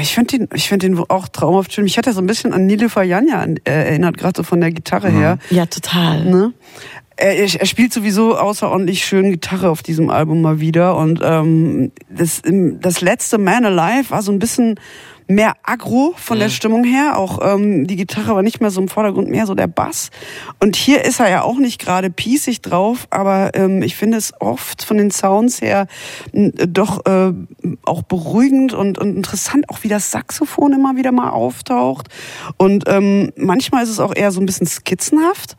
Ich finde den, ich finde den auch traumhaft schön. Mich hat er so ein bisschen an Nilüfer Janja an- äh, erinnert, gerade so von der Gitarre her. Ja, total. Ne? Er, er spielt sowieso außerordentlich schön Gitarre auf diesem Album mal wieder. Und ähm, das, das letzte Man Alive war so ein bisschen mehr aggro von der Stimmung her. Auch ähm, die Gitarre war nicht mehr so im Vordergrund, mehr so der Bass. Und hier ist er ja auch nicht gerade pießig drauf, aber ähm, ich finde es oft von den Sounds her doch äh, auch beruhigend und, und interessant, auch wie das Saxophon immer wieder mal auftaucht. Und ähm, manchmal ist es auch eher so ein bisschen skizzenhaft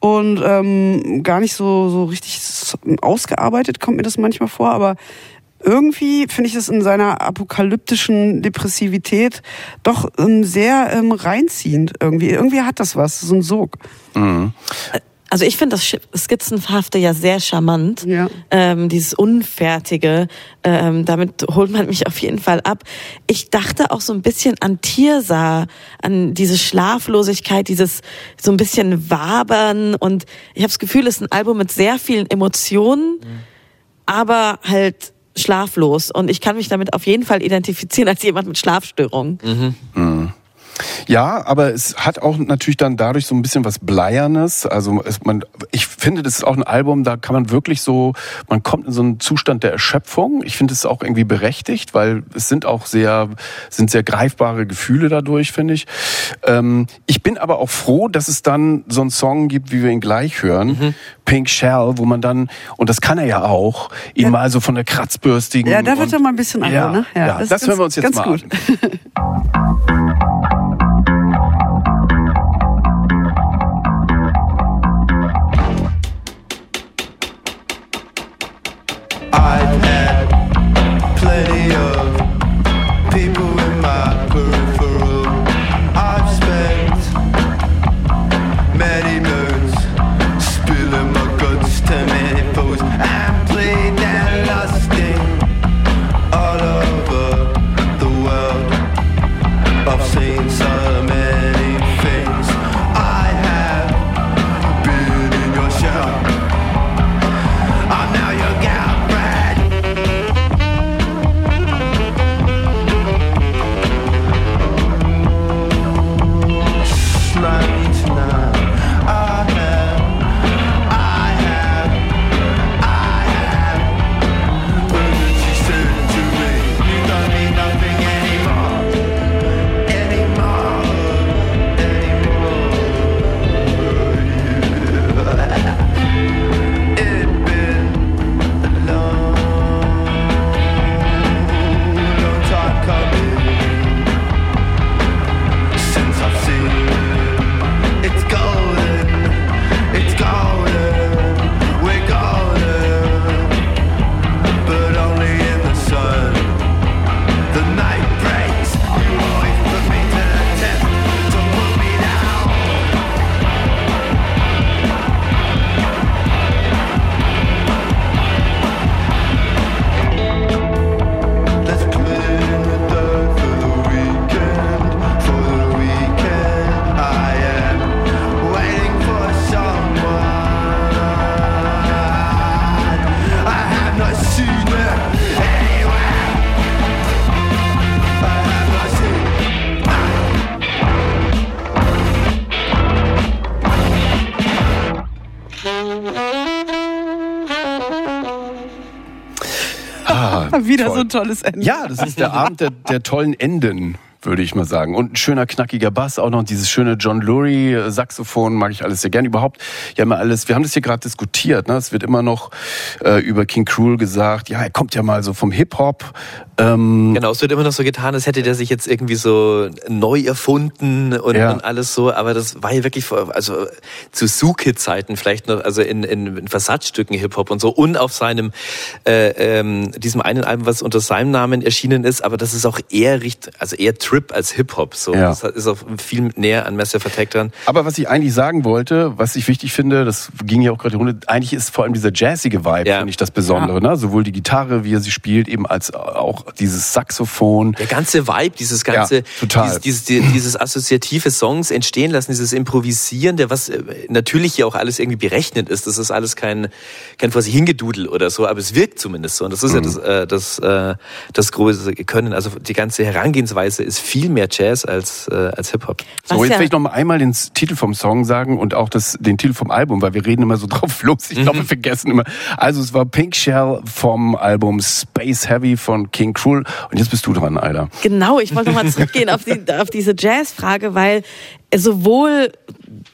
und ähm, gar nicht so, so richtig ausgearbeitet kommt mir das manchmal vor, aber irgendwie finde ich es in seiner apokalyptischen Depressivität doch ähm, sehr ähm, reinziehend irgendwie. Irgendwie hat das was, so ein Sog. Also ich finde das Skizzenhafte ja sehr charmant. Ja. Ähm, dieses Unfertige, ähm, damit holt man mich auf jeden Fall ab. Ich dachte auch so ein bisschen an Tirsa, an diese Schlaflosigkeit, dieses so ein bisschen Wabern und ich habe das Gefühl, es ist ein Album mit sehr vielen Emotionen, aber halt schlaflos und ich kann mich damit auf jeden Fall identifizieren als jemand mit Schlafstörungen. Ja, aber es hat auch natürlich dann dadurch so ein bisschen was Bleiernes. Also es, man, ich finde, das ist auch ein Album, da kann man wirklich so, man kommt in so einen Zustand der Erschöpfung. Ich finde es auch irgendwie berechtigt, weil es sind auch sehr, sind sehr greifbare Gefühle dadurch, finde ich. Ähm, ich bin aber auch froh, dass es dann so einen Song gibt, wie wir ihn gleich hören, Pink Shell, wo man dann, und das kann er ja auch, ihn mal so von der kratzbürstigen. Ja, da wird er mal ein bisschen aggro, ja, ne? Ja, ist das, ganz- hören wir uns jetzt ganz mal gut. an. ein tolles Ende. Ja, das ist der Abend der, der tollen Enden, würde ich mal sagen. Und ein schöner, knackiger Bass, auch noch dieses schöne John Lurie äh, Saxophon, mag ich alles sehr gern. Überhaupt, ja immer alles, wir haben das hier gerade diskutiert, ne? es wird immer noch äh, über King Cruel gesagt, ja, er kommt ja mal so vom Hip-Hop. Ähm, Genau, es wird immer noch so getan, als hätte der sich jetzt irgendwie so neu erfunden und, Ja. und alles so, aber das war ja wirklich vor, also zu Suke-Zeiten vielleicht noch, also in, in, in Versatzstücken Hip-Hop und so und auf seinem, äh, ähm, diesem einen Album, was unter seinem Namen erschienen ist, aber das ist auch eher richt, also eher Trip als Hip-Hop, so. Ja. Das ist auch viel näher an Massive Attack dran. Aber was ich eigentlich sagen wollte, was ich wichtig finde, das ging ja auch gerade die Runde, eigentlich ist vor allem dieser jazzige Vibe, Ja. finde ich das Besondere. Ne? Sowohl die Gitarre, wie er sie spielt, eben als auch dieses Saxophon. Der ganze Vibe, dieses ganze, Ja, total. Dieses, dieses, die- dieses assoziative Songs entstehen lassen, dieses Improvisieren, der was äh, natürlich ja auch alles irgendwie berechnet ist. Das ist alles kein, kein vor sich hingedudel oder so, aber es wirkt zumindest so. Und das ist Mhm. ja das, äh, das, äh, das große Können. Also die ganze Herangehensweise ist viel mehr Jazz als, äh, als Hip-Hop. So, jetzt ja- will ich noch mal einmal den Titel vom Song sagen und auch das, den Titel vom Album, weil wir reden immer so drauf los. Ich glaube, wir vergessen immer. Also es war Pink Shell vom Album Space Heavy von King Cruel. Und jetzt bist du dran, Alter. Genau, ich wollte nochmal zurückgehen auf, die, auf diese Jazzfrage, weil sowohl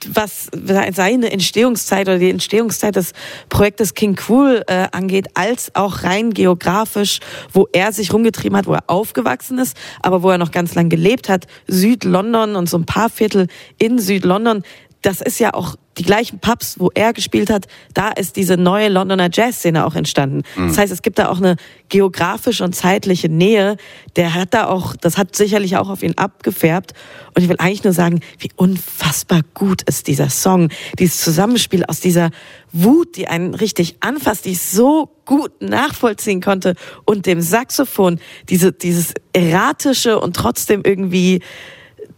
was seine Entstehungszeit oder die Entstehungszeit des Projektes King Cruel äh, angeht, als auch rein geografisch, wo er sich rumgetrieben hat, wo er aufgewachsen ist, aber wo er noch ganz lang gelebt hat, Südlondon und so ein paar Viertel in Südlondon, das ist ja auch die gleichen Pubs, wo er gespielt hat, da ist diese neue Londoner Jazzszene auch entstanden. Das heißt, es gibt da auch eine geografische und zeitliche Nähe. Der hat da auch, das hat sicherlich auch auf ihn abgefärbt. Und ich will eigentlich nur sagen, wie unfassbar gut ist dieser Song. Dieses Zusammenspiel aus dieser Wut, die einen richtig anfasst, die ich so gut nachvollziehen konnte und dem Saxophon, diese, dieses erratische und trotzdem irgendwie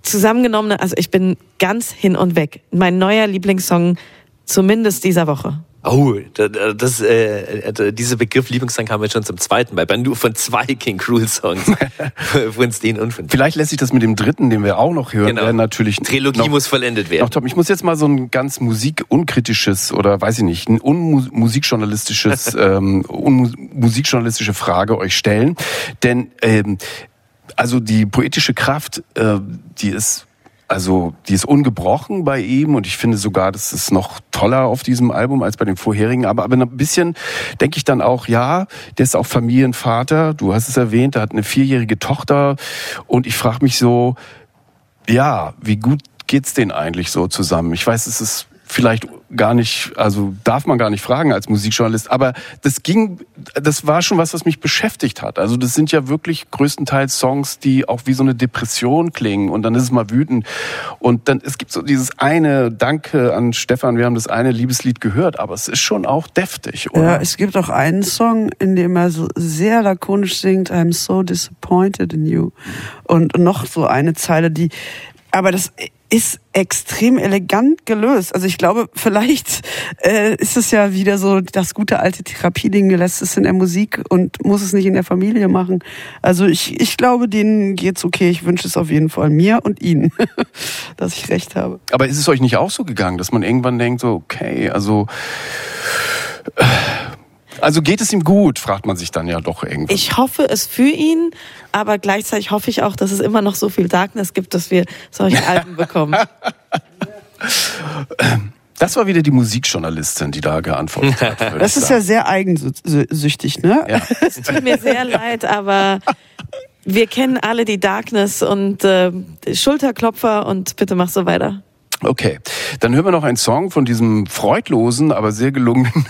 zusammengenommene, also ich bin ganz hin und weg. Mein neuer Lieblingssong, zumindest dieser Woche. Oh, da- da- das, äh, äh, dieser Begriff Lieblingssong kam jetzt schon zum zweiten Mal, bei nur von zwei King Cruel Songs. von den und von Vielleicht lässt sich das mit dem dritten, den wir auch noch hören, Genau. werden, natürlich Trilogie noch, muss vollendet werden. noch top. Ich muss jetzt mal so ein ganz musikunkritisches oder weiß ich nicht, ein unmusikjournalistisches, ähm, unmusikjournalistische Frage euch stellen. Denn ähm, also die poetische Kraft, äh, die ist also die ist ungebrochen bei ihm und ich finde sogar, das ist noch toller auf diesem Album als bei den vorherigen. Aber, aber ein bisschen denke ich dann auch, ja, der ist auch Familienvater. Du hast es erwähnt, er hat eine vierjährige Tochter und ich frage mich so, ja, wie gut geht's denen eigentlich so zusammen? Ich weiß, es ist vielleicht gar nicht, also darf man gar nicht fragen als Musikjournalist, aber das ging, das war schon was, was mich beschäftigt hat. Also das sind ja wirklich größtenteils Songs, die auch wie so eine Depression klingen und dann ist es mal wütend und dann, es gibt so dieses eine, danke an Stefan, wir haben das eine Liebeslied gehört, aber es ist schon auch deftig, oder? Ja, es gibt auch einen Song, in dem er so sehr lakonisch singt, I'm so disappointed in you. Und noch so eine Zeile, die, aber das ist extrem elegant gelöst. Also ich glaube, vielleicht äh, ist es ja wieder so das gute alte Therapieding, lässt es in der Musik und muss es nicht in der Familie machen. Also ich, ich glaube, denen geht's okay. Ich wünsche es auf jeden Fall mir und ihnen, dass ich recht habe. Aber ist es euch nicht auch so gegangen, dass man irgendwann denkt, so, okay, also, äh, also geht es ihm gut, fragt man sich dann ja doch irgendwann. Ich hoffe es für ihn, aber gleichzeitig hoffe ich auch, dass es immer noch so viel Darkness gibt, dass wir solche Alben bekommen. Das war wieder die Musikjournalistin, die da geantwortet hat. Das ist ja sehr eigensüchtig, ne? Ja. Es tut mir sehr leid, aber wir kennen alle die Darkness und äh, Schulterklopfer und bitte mach so weiter. Okay, dann hören wir noch einen Song von diesem freudlosen, aber sehr gelungenen,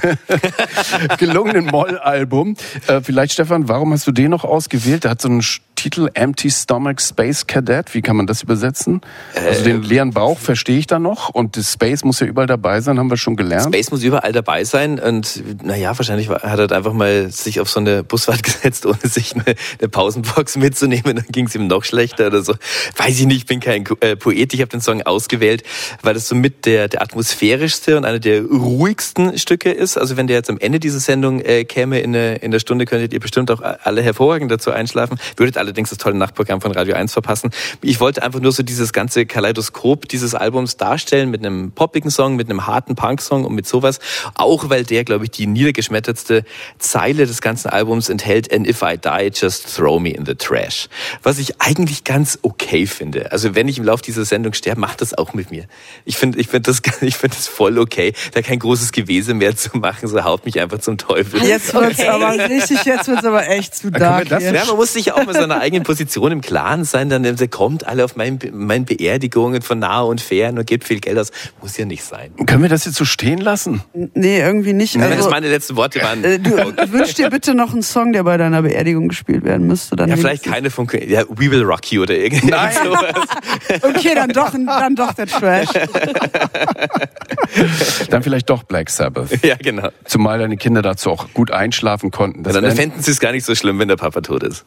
gelungenen Moll-Album. Äh, vielleicht, Stefan, warum hast du den noch ausgewählt? Der hat so einen Titel Empty Stomach Space Cadet. Wie kann man das übersetzen? Also den leeren Bauch verstehe ich da noch und das Space muss ja überall dabei sein, haben wir schon gelernt. Space muss überall dabei sein und naja, wahrscheinlich hat er einfach mal sich auf so eine Busfahrt gesetzt, ohne sich eine, eine Pausenbox mitzunehmen. Dann ging es ihm noch schlechter oder so. Weiß ich nicht, ich bin kein äh, Poet. Ich habe den Song ausgewählt, weil es so mit der, der atmosphärischste und einer der ruhigsten Stücke ist. Also wenn der jetzt am Ende dieser Sendung äh, käme in, eine, in der Stunde, könntet ihr bestimmt auch alle hervorragend dazu einschlafen. Würdet alle allerdings das tolle Nachtprogramm von Radio 1 verpassen. Ich wollte einfach nur so dieses ganze Kaleidoskop dieses Albums darstellen mit einem poppigen Song, mit einem harten Punk-Song und mit sowas. Auch weil der, glaube ich, die niedergeschmettertste Zeile des ganzen Albums enthält. And if I die, just throw me in the trash. Was ich eigentlich ganz okay finde. Also wenn ich im Laufe dieser Sendung sterbe, macht das auch mit mir. Ich finde ich finde das, ich finde das voll okay, da kein großes Gewese mehr zu machen. So haut mich einfach zum Teufel. Jetzt wird's aber richtig, jetzt wird's aber echt zu dark. das. Ja, man muss sich auch mit seiner eigenen Position im Klaren sein. Dann äh, kommt alle auf mein, meine Beerdigungen von nah und fern und gibt viel Geld aus. Muss ja nicht sein. Können wir das jetzt so stehen lassen? Nee, irgendwie nicht. Wenn das Also, meine letzten Worte waren. äh, du wünsch dir bitte noch einen Song, der bei deiner Beerdigung gespielt werden müsste. Dann Ja, vielleicht keine von, ja, We Will Rock You oder irgend Nein. sowas. Okay, dann doch, dann doch der Trash. Dann vielleicht doch Black Sabbath. Ja, genau. Zumal deine Kinder dazu auch gut einschlafen konnten. Das dann fänden sie es gar nicht so schlimm, wenn der Papa tot ist.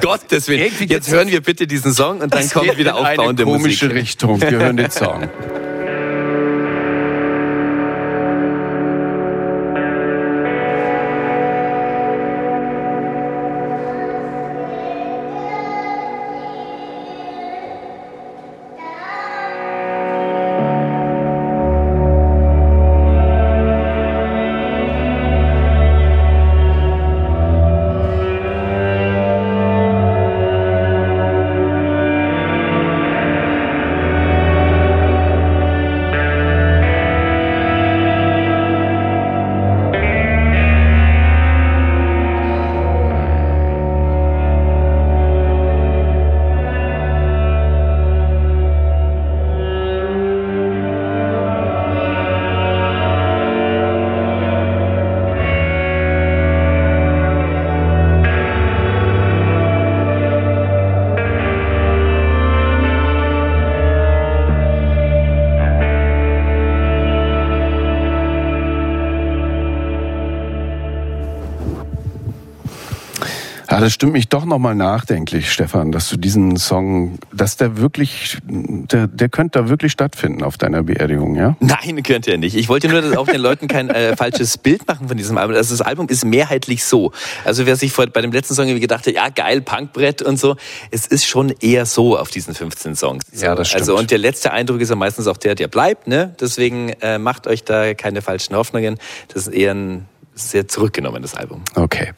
Gottes Willen. Irgendwie Jetzt hören wir bitte diesen Song und dann kommt wieder aufbauende komische Musik. Richtung. Wir hören den Song. das stimmt mich doch nochmal nachdenklich, Stefan, dass du diesen Song, dass der wirklich, der, der könnte da wirklich stattfinden auf deiner Beerdigung, ja? Nein, könnt ihr nicht. Ich wollte nur dass auch den Leuten kein äh, falsches Bild machen von diesem Album. Also das Album ist mehrheitlich so. Also wer sich vor, bei dem letzten Song irgendwie gedacht hat, ja geil, Punkbrett und so, es ist schon eher so auf diesen 15 Songs. So. Ja, das stimmt. Also und der letzte Eindruck ist ja meistens auch der, der bleibt. Ne? Deswegen äh, macht euch da keine falschen Hoffnungen. Das ist eher ein sehr zurückgenommenes Album. Okay.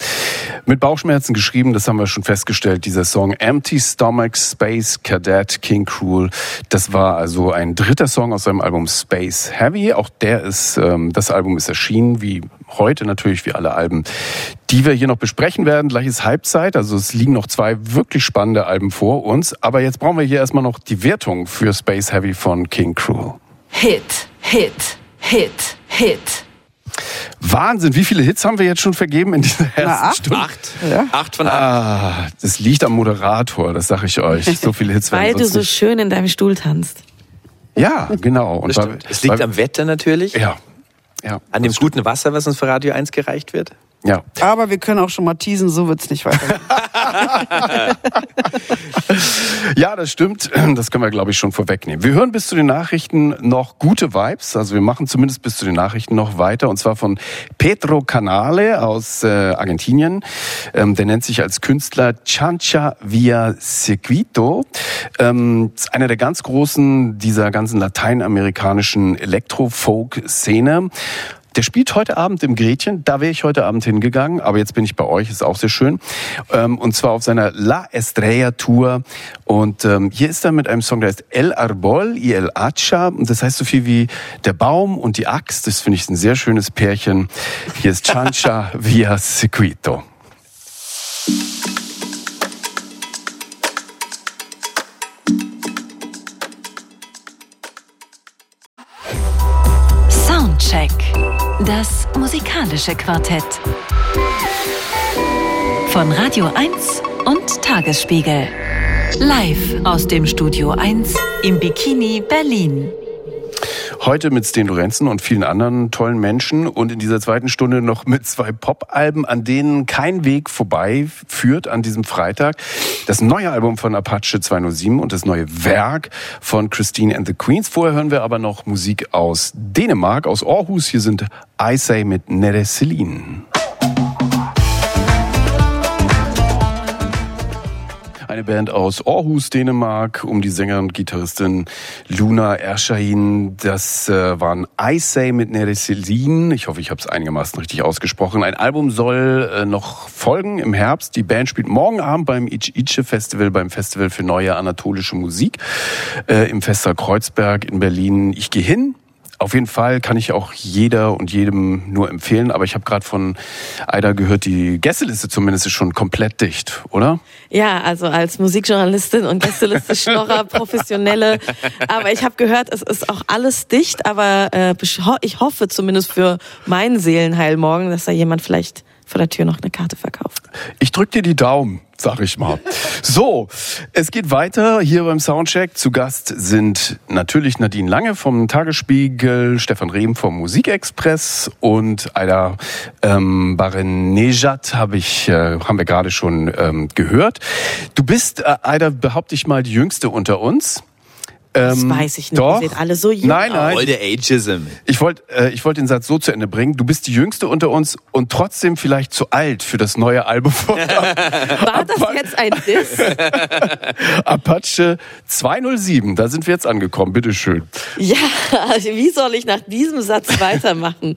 Mit Bauchschmerzen geschrieben, das haben wir schon festgestellt, dieser Song Empty Stomach Space Cadet King Cruel. Das war also ein dritter Song aus seinem Album Space Heavy. Auch der ist, ähm, das Album ist erschienen, wie heute natürlich, wie alle Alben, die wir hier noch besprechen werden. Gleich ist Halbzeit, also es liegen noch zwei wirklich spannende Alben vor uns. Aber jetzt brauchen wir hier erstmal noch die Wertung für Space Heavy von King Cruel. Hit, Hit, Hit, Hit. Wahnsinn, wie viele Hits haben wir jetzt schon vergeben in dieser ersten acht. Stunde? Acht. Ja. Acht von acht. Ah, das liegt am Moderator, das sage ich euch. So viele Hits Weil du so nicht. schön in deinem Stuhl tanzt. Ja, genau. Und Das weil- stimmt. Es liegt weil- am Wetter natürlich. Ja. Ja. An dem guten Wasser, was uns für Radio 1 gereicht wird. Ja. Aber wir können auch schon mal teasen, so wird's nicht weitergehen. ja, das stimmt. Das können wir, glaube ich, schon vorwegnehmen. Wir hören bis zu den Nachrichten noch gute Vibes. Also wir machen zumindest bis zu den Nachrichten noch weiter. Und zwar von Pedro Canale aus äh, Argentinien. Ähm, der nennt sich als Künstler Chancha Via Circuito. Ähm, ist einer der ganz großen dieser ganzen lateinamerikanischen Elektro-Folk-Szene. Der spielt heute Abend im Gretchen, da wäre ich heute Abend hingegangen, aber jetzt bin ich bei euch, ist auch sehr schön. Ähm, und zwar auf seiner La Estrella Tour. Und ähm, hier ist er mit einem Song, der heißt El Arbol y el Hacha. Und das heißt so viel wie der Baum und die Axt. Das finde ich ein sehr schönes Pärchen. Hier ist Chancha via Circuito. Das musikalische Quartett. Von Radio 1 und Tagesspiegel. Live aus dem Studio 1 im Bikini Berlin. Heute mit Sten Lorenzen und vielen anderen tollen Menschen und in dieser zweiten Stunde noch mit zwei Pop-Alben, an denen kein Weg vorbei führt an diesem Freitag. Das neue Album von Apache 207 und das neue Werk von Christine and the Queens. Vorher hören wir aber noch Musik aus Dänemark, aus Aarhus. Hier sind I Say mit Nere Celine. Eine Band aus Aarhus, Dänemark, um die Sängerin und Gitarristin Luna Erschahin. Das äh, waren I Say mit Nere Celine. Ich hoffe, ich habe es einigermaßen richtig ausgesprochen. Ein Album soll äh, noch folgen im Herbst. Die Band spielt morgen Abend beim Ich Ice Festival, beim Festival für neue anatolische Musik äh, im Fester Kreuzberg in Berlin. Ich gehe hin. Auf jeden Fall kann ich auch jeder und jedem nur empfehlen, aber ich habe gerade von Aida gehört, die Gästeliste zumindest ist schon komplett dicht, oder? Ja, also als Musikjournalistin und Gästeliste Schnorrer, Professionelle. Aber ich habe gehört, es ist auch alles dicht, aber äh, ich hoffe zumindest für meinen Seelenheil morgen, dass da jemand vielleicht vor der Tür noch eine Karte verkauft. Ich drück dir die Daumen, sag ich mal. So, es geht weiter hier beim Soundcheck. Zu Gast sind natürlich Nadine Lange vom Tagesspiegel, Stefan Rehm vom Musikexpress und Aida ähm, Barenejad habe ich, äh, haben wir gerade schon ähm, gehört. Du bist, äh, Aida, behaupte ich mal, die jüngste unter uns. Das ähm, weiß ich nicht. Doch. Ihr seht alle so jung Nein, nein. Voll der Ageism. Ich wollte äh, ich wollte den Satz so zu Ende bringen. Du bist die Jüngste unter uns und trotzdem vielleicht zu alt für das neue Album von War das jetzt ein Diss? Apache 207. Da sind wir jetzt angekommen. Bitteschön. Ja, wie soll ich nach diesem Satz weitermachen?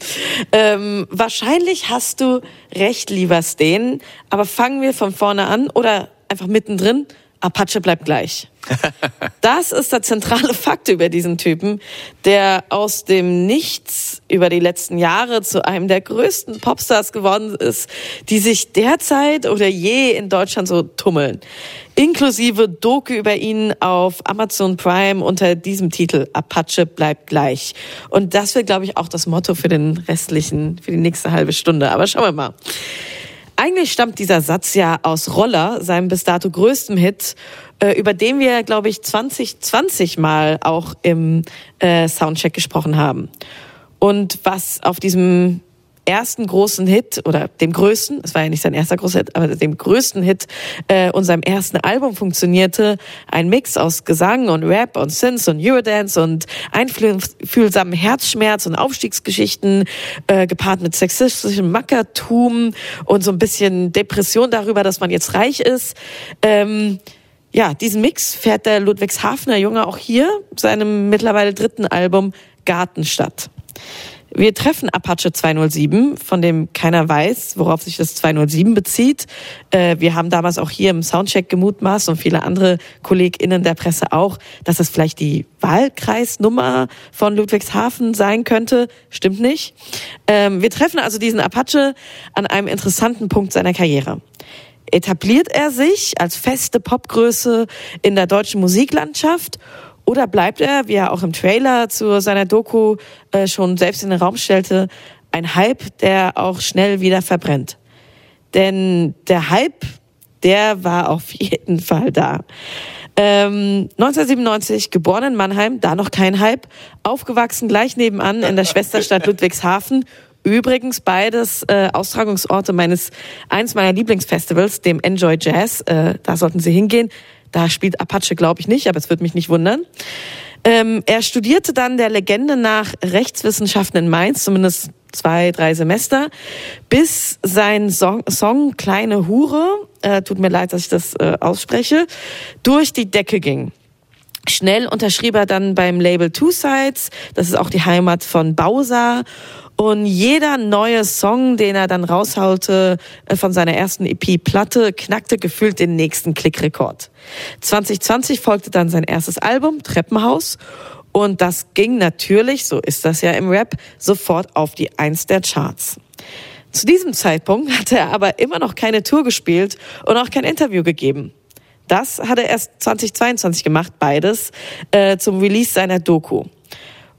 ähm, wahrscheinlich hast du recht, lieber Steen. Aber fangen wir von vorne an oder einfach mittendrin. Apache bleibt gleich. Das ist der zentrale Fakt über diesen Typen, der aus dem Nichts über die letzten Jahre zu einem der größten Popstars geworden ist, die sich derzeit oder je in Deutschland so tummeln. Inklusive Doku über ihn auf Amazon Prime unter diesem Titel Apache bleibt gleich. Und das wird, glaube ich, auch das Motto für den restlichen, für die nächste halbe Stunde. Aber schauen wir mal. Eigentlich stammt dieser Satz ja aus Roller, seinem bis dato größtem Hit, äh, über den wir, glaube ich, 2020 mal auch im äh, Soundcheck gesprochen haben. Und was auf diesem ersten großen Hit oder dem größten, es war ja nicht sein erster großer Hit, aber dem größten Hit äh, unserem ersten Album funktionierte, ein Mix aus Gesang und Rap und Synths und Eurodance und einfühlsamen Herzschmerz und Aufstiegsgeschichten, äh, gepaart mit sexistischem Mackertum und so ein bisschen Depression darüber, dass man jetzt reich ist. Ähm, ja, diesen Mix fährt der Ludwigshafener Junge auch hier, seinem mittlerweile dritten Album Gartenstadt. Wir treffen Apache 207, von dem keiner weiß, worauf sich das 207 bezieht. Äh, wir haben damals auch hier im Soundcheck gemutmaßt und viele andere KollegInnen der Presse auch, dass es vielleicht die Wahlkreisnummer von Ludwigshafen sein könnte. Stimmt nicht. Ähm, wir treffen also diesen Apache an einem interessanten Punkt seiner Karriere etabliert er sich als feste Popgröße in der deutschen Musiklandschaft oder bleibt er, wie er auch im Trailer zu seiner Doku äh, schon selbst in den Raum stellte, ein Hype, der auch schnell wieder verbrennt? Denn der Hype, der war auf jeden Fall da. Ähm, 1997 geboren in Mannheim, da noch kein Hype, aufgewachsen gleich nebenan in der Schwesterstadt Ludwigshafen. Übrigens beides äh, Austragungsorte meines eines meiner Lieblingsfestivals, dem Enjoy Jazz. Äh, da sollten Sie hingehen. Da spielt Apache, glaube ich, nicht, aber es wird mich nicht wundern. Ähm, er studierte dann der Legende nach Rechtswissenschaften in Mainz, zumindest zwei, drei Semester, bis sein Song, Song Kleine Hure, äh, tut mir leid, dass ich das äh, ausspreche, durch die Decke ging. Schnell unterschrieb er dann beim Label Two Sides, das ist auch die Heimat von Bausa und jeder neue Song, den er dann raushaute äh, von seiner ersten EP-Platte, knackte gefühlt den nächsten Klickrekord. 2020 folgte dann sein erstes Album, Treppenhaus. Und das ging natürlich, so ist das ja im Rap, sofort auf die Eins der Charts. Zu diesem Zeitpunkt hatte er aber immer noch keine Tour gespielt und auch kein Interview gegeben. Das hat er erst 2022 gemacht, beides, äh, zum Release seiner Doku.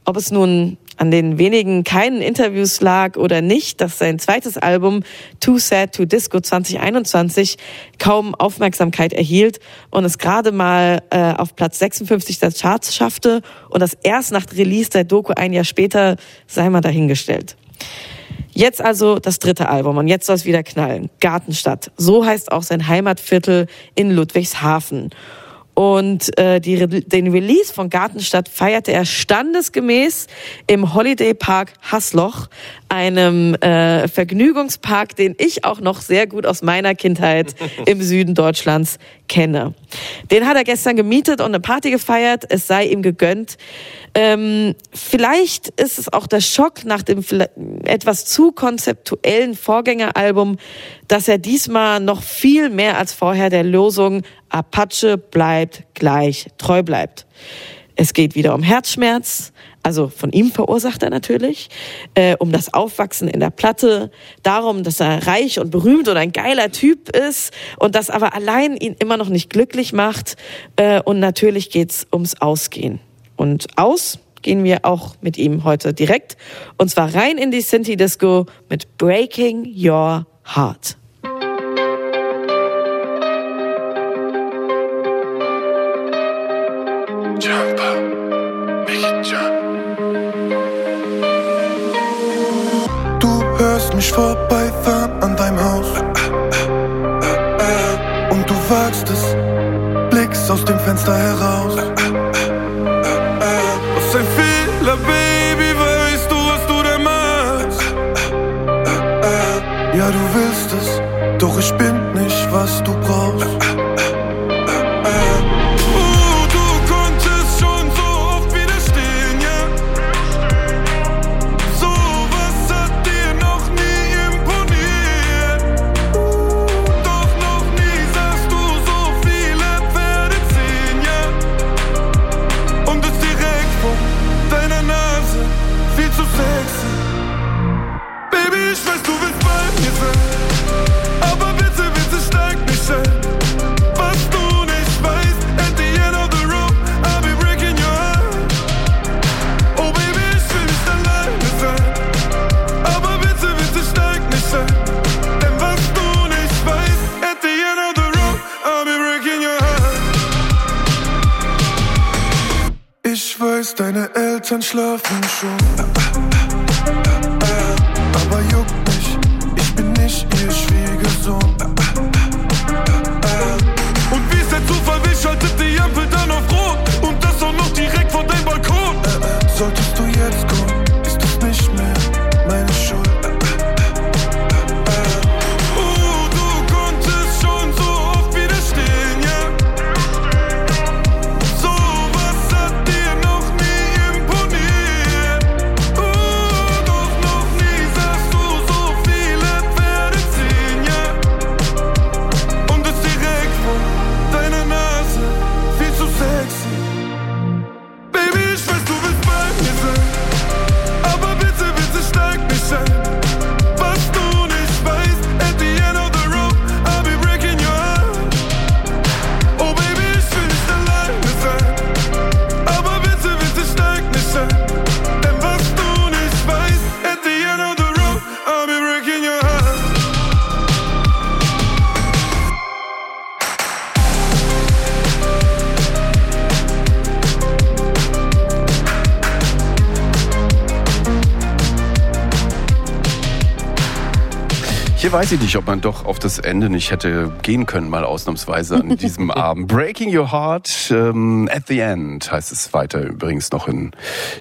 Ob es nun an den wenigen keinen Interviews lag oder nicht, dass sein zweites Album Too Sad to Disco 2021 kaum Aufmerksamkeit erhielt und es gerade mal äh, auf Platz 56 der Charts schaffte und das erst nach Release der Doku ein Jahr später sei mal dahingestellt. Jetzt also das dritte Album und jetzt soll es wieder knallen. Gartenstadt. So heißt auch sein Heimatviertel in Ludwigshafen. Und äh, die, den Release von Gartenstadt feierte er standesgemäß im Holiday Park Hasloch einem äh, Vergnügungspark, den ich auch noch sehr gut aus meiner Kindheit im Süden Deutschlands kenne. Den hat er gestern gemietet und eine Party gefeiert. Es sei ihm gegönnt. Ähm, vielleicht ist es auch der Schock nach dem etwas zu konzeptuellen Vorgängeralbum, dass er diesmal noch viel mehr als vorher der Losung Apache bleibt gleich treu bleibt. Es geht wieder um Herzschmerz, also von ihm verursacht er natürlich, äh, um das Aufwachsen in der Platte, darum, dass er reich und berühmt und ein geiler Typ ist und das aber allein ihn immer noch nicht glücklich macht. Äh, und natürlich geht's ums Ausgehen. Und aus gehen wir auch mit ihm heute direkt. Und zwar rein in die Sinti Disco mit Breaking Your Heart. Jump up, Hörst mich vorbeifahren an deinem Haus. Und du wagst es, blickst aus dem Fenster heraus. Was ein Fehler, Baby, weißt du, was du da machst? Ja, du willst es, doch ich bin nicht, was du brauchst. Eltern schlafen schon. Hier weiß ich nicht, ob man doch auf das Ende nicht hätte gehen können, mal ausnahmsweise an diesem Abend. Breaking Your Heart, ähm, at the end heißt es weiter übrigens noch in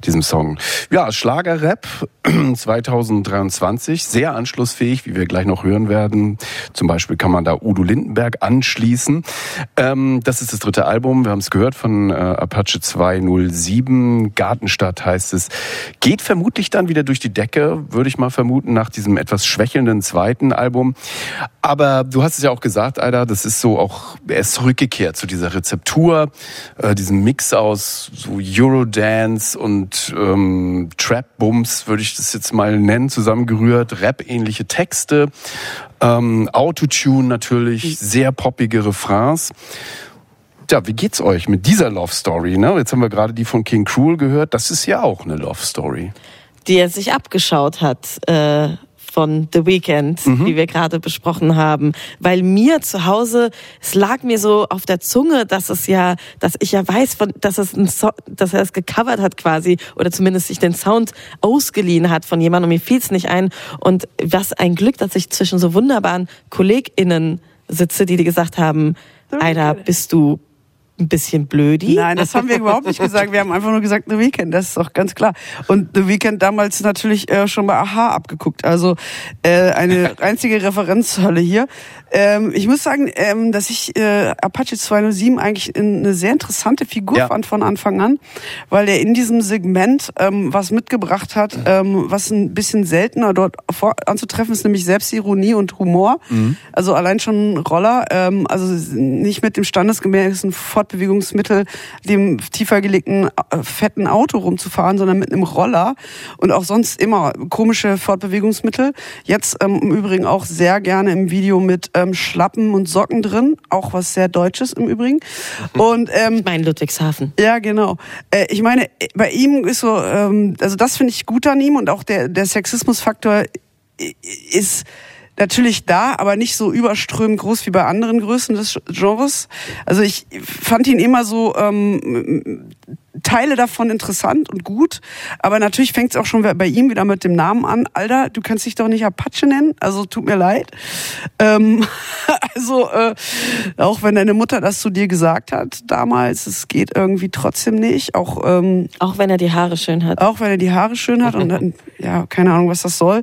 diesem Song. Ja, Schlagerrap 2023, sehr anschlussfähig, wie wir gleich noch hören werden. Zum Beispiel kann man da Udo Lindenberg anschließen. Ähm, das ist das dritte Album, wir haben es gehört von äh, Apache 207, Gartenstadt heißt es. Geht vermutlich dann wieder durch die Decke, würde ich mal vermuten, nach diesem etwas schwächelnden zweiten Album. Aber du hast es ja auch gesagt, Aida, das ist so auch, er ist zurückgekehrt zu dieser Rezeptur, äh, diesem Mix aus so Eurodance und ähm, Trap-Bums, würde ich das jetzt mal nennen, zusammengerührt, Rap-ähnliche Texte, ähm, Autotune natürlich, sehr poppige Refrains. Ja, wie geht's euch mit dieser Love Story? Ne? Jetzt haben wir gerade die von King Cruel gehört. Das ist ja auch eine Love Story. die er sich abgeschaut hat äh, von The Weeknd, die wir gerade besprochen haben, weil mir zu Hause es lag mir so auf der Zunge, dass es ja, dass ich ja weiß, von, dass es ein so dass er es gecovert hat quasi oder zumindest sich den Sound ausgeliehen hat von jemandem und mir fiel es nicht ein. Und was ein Glück, dass ich zwischen so wunderbaren KollegInnen sitze, die dir gesagt haben, Alter, bist du ein bisschen blödi. Nein, das haben wir überhaupt nicht gesagt. Wir haben einfach nur gesagt, The Weeknd, das ist doch ganz klar. Und The Weeknd damals natürlich äh, schon bei Aha abgeguckt. Also äh, eine einzige Referenzhölle hier. Ähm, ich muss sagen, ähm, dass ich äh, Apache 207 eigentlich eine sehr interessante Figur Ja. fand von Anfang an, weil er in diesem Segment ähm, was mitgebracht hat, ähm, was ein bisschen seltener dort anzutreffen ist, nämlich Selbstironie und Humor. Also allein schon ein Roller, ähm, also nicht mit dem standesgemäßen Fortbewegungsmittel, dem tiefer gelegten äh, fetten Auto rumzufahren, sondern mit einem Roller und auch sonst immer komische Fortbewegungsmittel. Jetzt ähm, im Übrigen auch sehr gerne im Video mit ähm, Schlappen und Socken drin, auch was sehr Deutsches im Übrigen. Und ähm, Ich meine Ludwigshafen. ja, genau. Äh, ich meine, bei ihm ist so, ähm, also das finde ich gut an ihm und auch der, der Sexismusfaktor i- ist natürlich da, aber nicht so überströmend groß wie bei anderen Größen des Genres. Also ich fand ihn immer so ähm, Teile davon interessant und gut, aber natürlich fängt es auch schon bei ihm wieder mit dem Namen an. Alter, du kannst dich doch nicht Apache nennen, also tut mir leid. Ähm, also äh, auch wenn deine Mutter das zu dir gesagt hat damals, es geht irgendwie trotzdem nicht. Auch ähm, Auch wenn er die Haare schön hat. auch weil er die Haare schön hat und dann, ja, keine Ahnung, was das soll.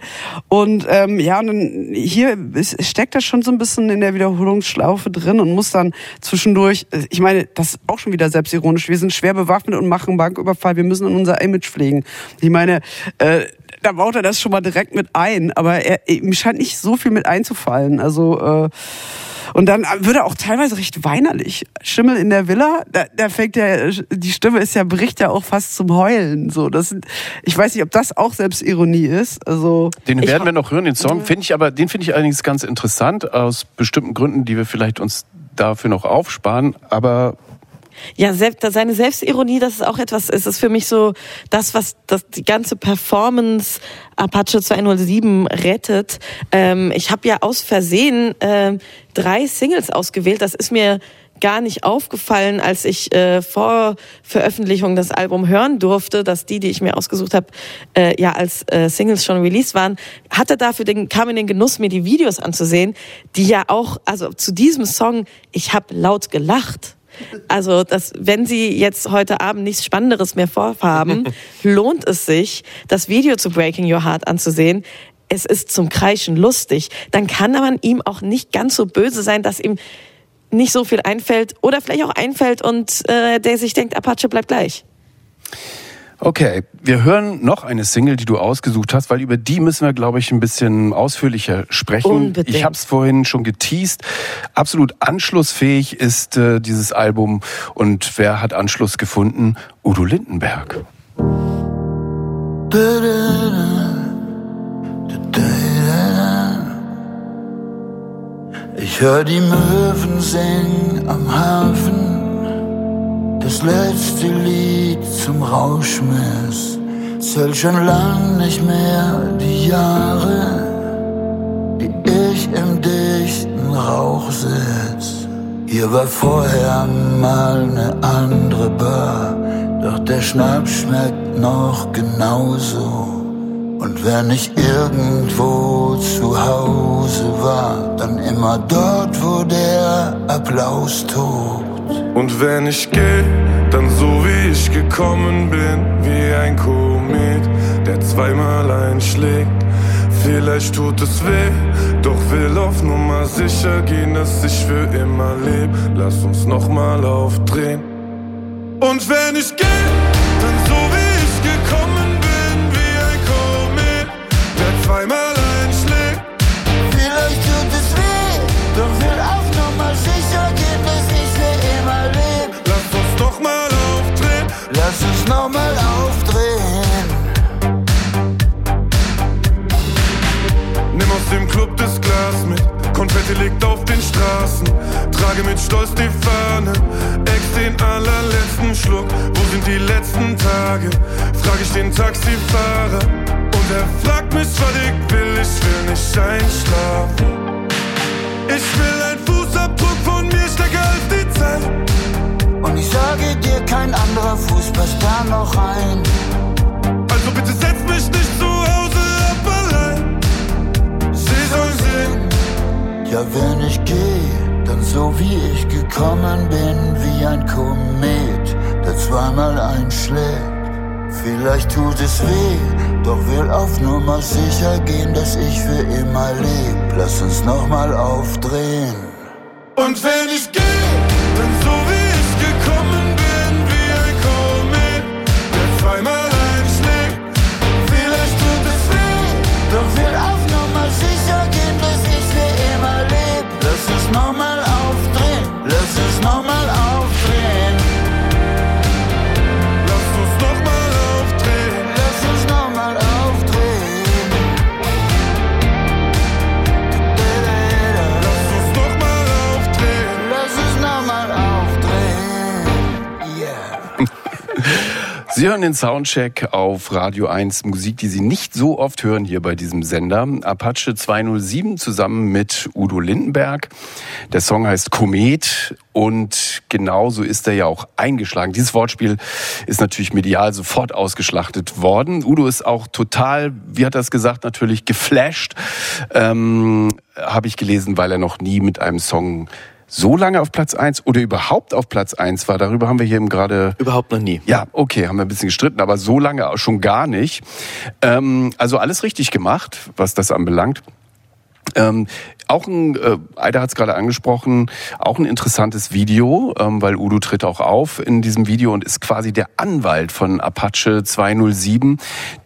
Und ähm, ja, und dann hier steckt er schon so ein bisschen in der Wiederholungsschlaufe drin und muss dann zwischendurch, äh, ich meine, das ist auch schon wieder selbstironisch, wir sind schwer bewaffnet und machen Banküberfall, wir müssen unser Image pflegen. Ich meine, äh, da baut er das schon mal direkt mit ein, aber er, ihm scheint nicht so viel mit einzufallen. Also äh, und dann wird er auch teilweise recht weinerlich. Schimmel in der Villa, da, da fängt ja, die Stimme ist ja, bricht ja auch fast zum Heulen. So, das sind, ich weiß nicht, ob das auch Selbstironie ist. Also, Den werden wir noch hören, den Song. Finde ich aber, den finde ich allerdings ganz interessant, aus bestimmten Gründen, die wir vielleicht uns dafür noch aufsparen. Aber Ja, selbst, seine Selbstironie, das ist auch etwas, es ist für mich so das, was das, die ganze Performance Apache 207 rettet. Ähm, ich habe ja aus Versehen ähm, drei Singles ausgewählt. Das ist mir gar nicht aufgefallen, als ich äh, vor Veröffentlichung das Album hören durfte, dass die, die ich mir ausgesucht habe, äh, ja als äh, Singles schon released waren, hatte dafür den, kam in den Genuss, mir die Videos anzusehen, die ja auch, also zu diesem Song, ich habe laut gelacht. Also, dass, wenn Sie jetzt heute Abend nichts Spannenderes mehr vorhaben, lohnt es sich, das Video zu Breaking Your Heart anzusehen. Es ist zum Kreischen lustig. Dann kann man ihm auch nicht ganz so böse sein, dass ihm nicht so viel einfällt oder vielleicht auch einfällt und äh, der sich denkt, Apache bleibt gleich. Okay, wir hören noch eine Single, die du ausgesucht hast, weil über die müssen wir, glaube ich, ein bisschen ausführlicher sprechen. Unbedingt. Ich habe es vorhin schon geteased. Absolut anschlussfähig ist äh, dieses Album. Und wer hat Anschluss gefunden? Udo Lindenberg. Ich hör die Möwen singen am Hafen, das letzte Lied zum Rauschmiss. Zählt schon lang nicht mehr die Jahre, die ich im dichten Rauch sitz. Hier war vorher mal ne andere Bar, doch der Schnaps schmeckt noch genauso. Und wenn ich irgendwo zu Hause war, dann immer dort, wo der Applaus tobt. Und wenn ich geh, dann so wie ich gekommen bin, wie ein Komet, der zweimal einschlägt. Vielleicht tut es weh, doch will auf Nummer sicher gehen, dass ich für immer leb. Lass uns nochmal aufdrehen. Und wenn ich geh, dann so wie ich gekommen bin, wie ein Komet, der zweimal Lass uns nochmal aufdrehen. Nimm aus dem Club das Glas mit. Konfetti liegt auf den Straßen. Trage mit Stolz die Fahne. Ex den allerletzten Schluck. Wo sind die letzten Tage? Frag ich den Taxifahrer. Und er fragt mich, was ich will. Ich will nicht einschlafen. Ich will ein Fußabdruck von mir stärker als die Zeit. Und ich sage dir, kein anderer Fuß passt da noch rein. Also bitte setz mich nicht zu Hause ab allein. Sie soll sehen. Ja, wenn ich geh, Denn so wie ich gekommen bin, wie ein Komet, der zweimal einschlägt. Vielleicht tut es weh, doch will auf Nummer sicher gehen, dass ich für immer leb. Lass uns nochmal aufdrehen. Und wenn ich gehe, Sie hören den Soundcheck auf Radio 1, Musik, die Sie nicht so oft hören hier bei diesem Sender. Apache 207 zusammen mit Udo Lindenberg. Der Song heißt Komet und genauso ist er ja auch eingeschlagen. Dieses Wortspiel ist natürlich medial sofort ausgeschlachtet worden. Udo ist auch total, wie hat er es gesagt, natürlich geflasht. Ähm, Habe ich gelesen, weil er noch nie mit einem Song so lange auf Platz eins oder überhaupt auf Platz eins war. Darüber haben wir hier eben gerade Überhaupt noch nie. ja, okay, haben wir ein bisschen gestritten, aber so lange auch schon gar nicht. Ähm, also alles richtig gemacht, was das anbelangt. Ähm, auch ein, äh, Aida hat es gerade angesprochen, auch ein interessantes Video, ähm, weil Udo tritt auch auf in diesem Video und ist quasi der Anwalt von Apache 207,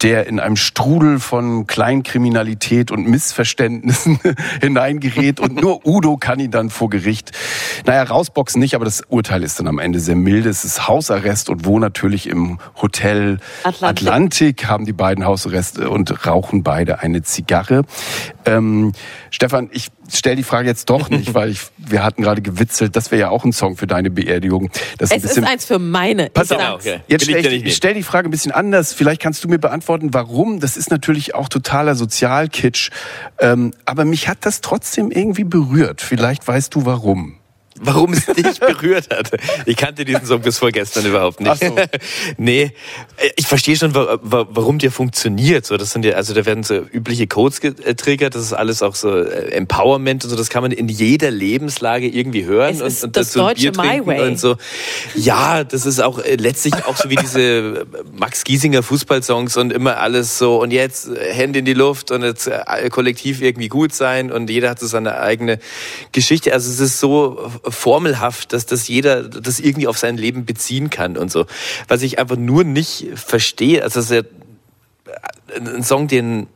der in einem Strudel von Kleinkriminalität und Missverständnissen hineingerät und nur Udo kann ihn dann vor Gericht, naja, rausboxen nicht, aber das Urteil ist dann am Ende sehr milde. Es ist Hausarrest und wo natürlich im Hotel Atlantik. Atlantik haben die beiden Hausarrest und rauchen beide eine Zigarre. Ähm, Stefan, ich stelle die Frage jetzt doch nicht, weil ich, wir hatten gerade gewitzelt, das wäre ja auch ein Song für deine Beerdigung. Das Es ist eins für meine. Pass auf, okay. Jetzt Will ich ich, ich stell die Frage ein bisschen anders. Vielleicht kannst du mir beantworten, warum. Das ist natürlich auch totaler Sozialkitsch. Ähm, aber mich hat das trotzdem irgendwie berührt. Vielleicht weißt du warum. Warum es dich berührt hat. Ich kannte diesen Song bis vorgestern überhaupt nicht. Ach so. nee, ich verstehe schon, wa- wa- warum der funktioniert. So, das sind ja, also da werden so übliche Codes getriggert. Das ist alles auch so äh, Empowerment und so. Das kann man in jeder Lebenslage irgendwie hören Es und, ist und das dazu deutsche Bier trinken My Way. und so. Ja, das ist auch äh, letztlich auch so wie diese äh, Max Giesinger Fußballsongs und immer alles so und jetzt Hände in die Luft und jetzt kollektiv irgendwie gut sein und jeder hat so seine eigene Geschichte. Also es ist so formelhaft, dass das jeder das irgendwie auf sein Leben beziehen kann und so. Was ich einfach nur nicht verstehe, also das ist ja ein Song, den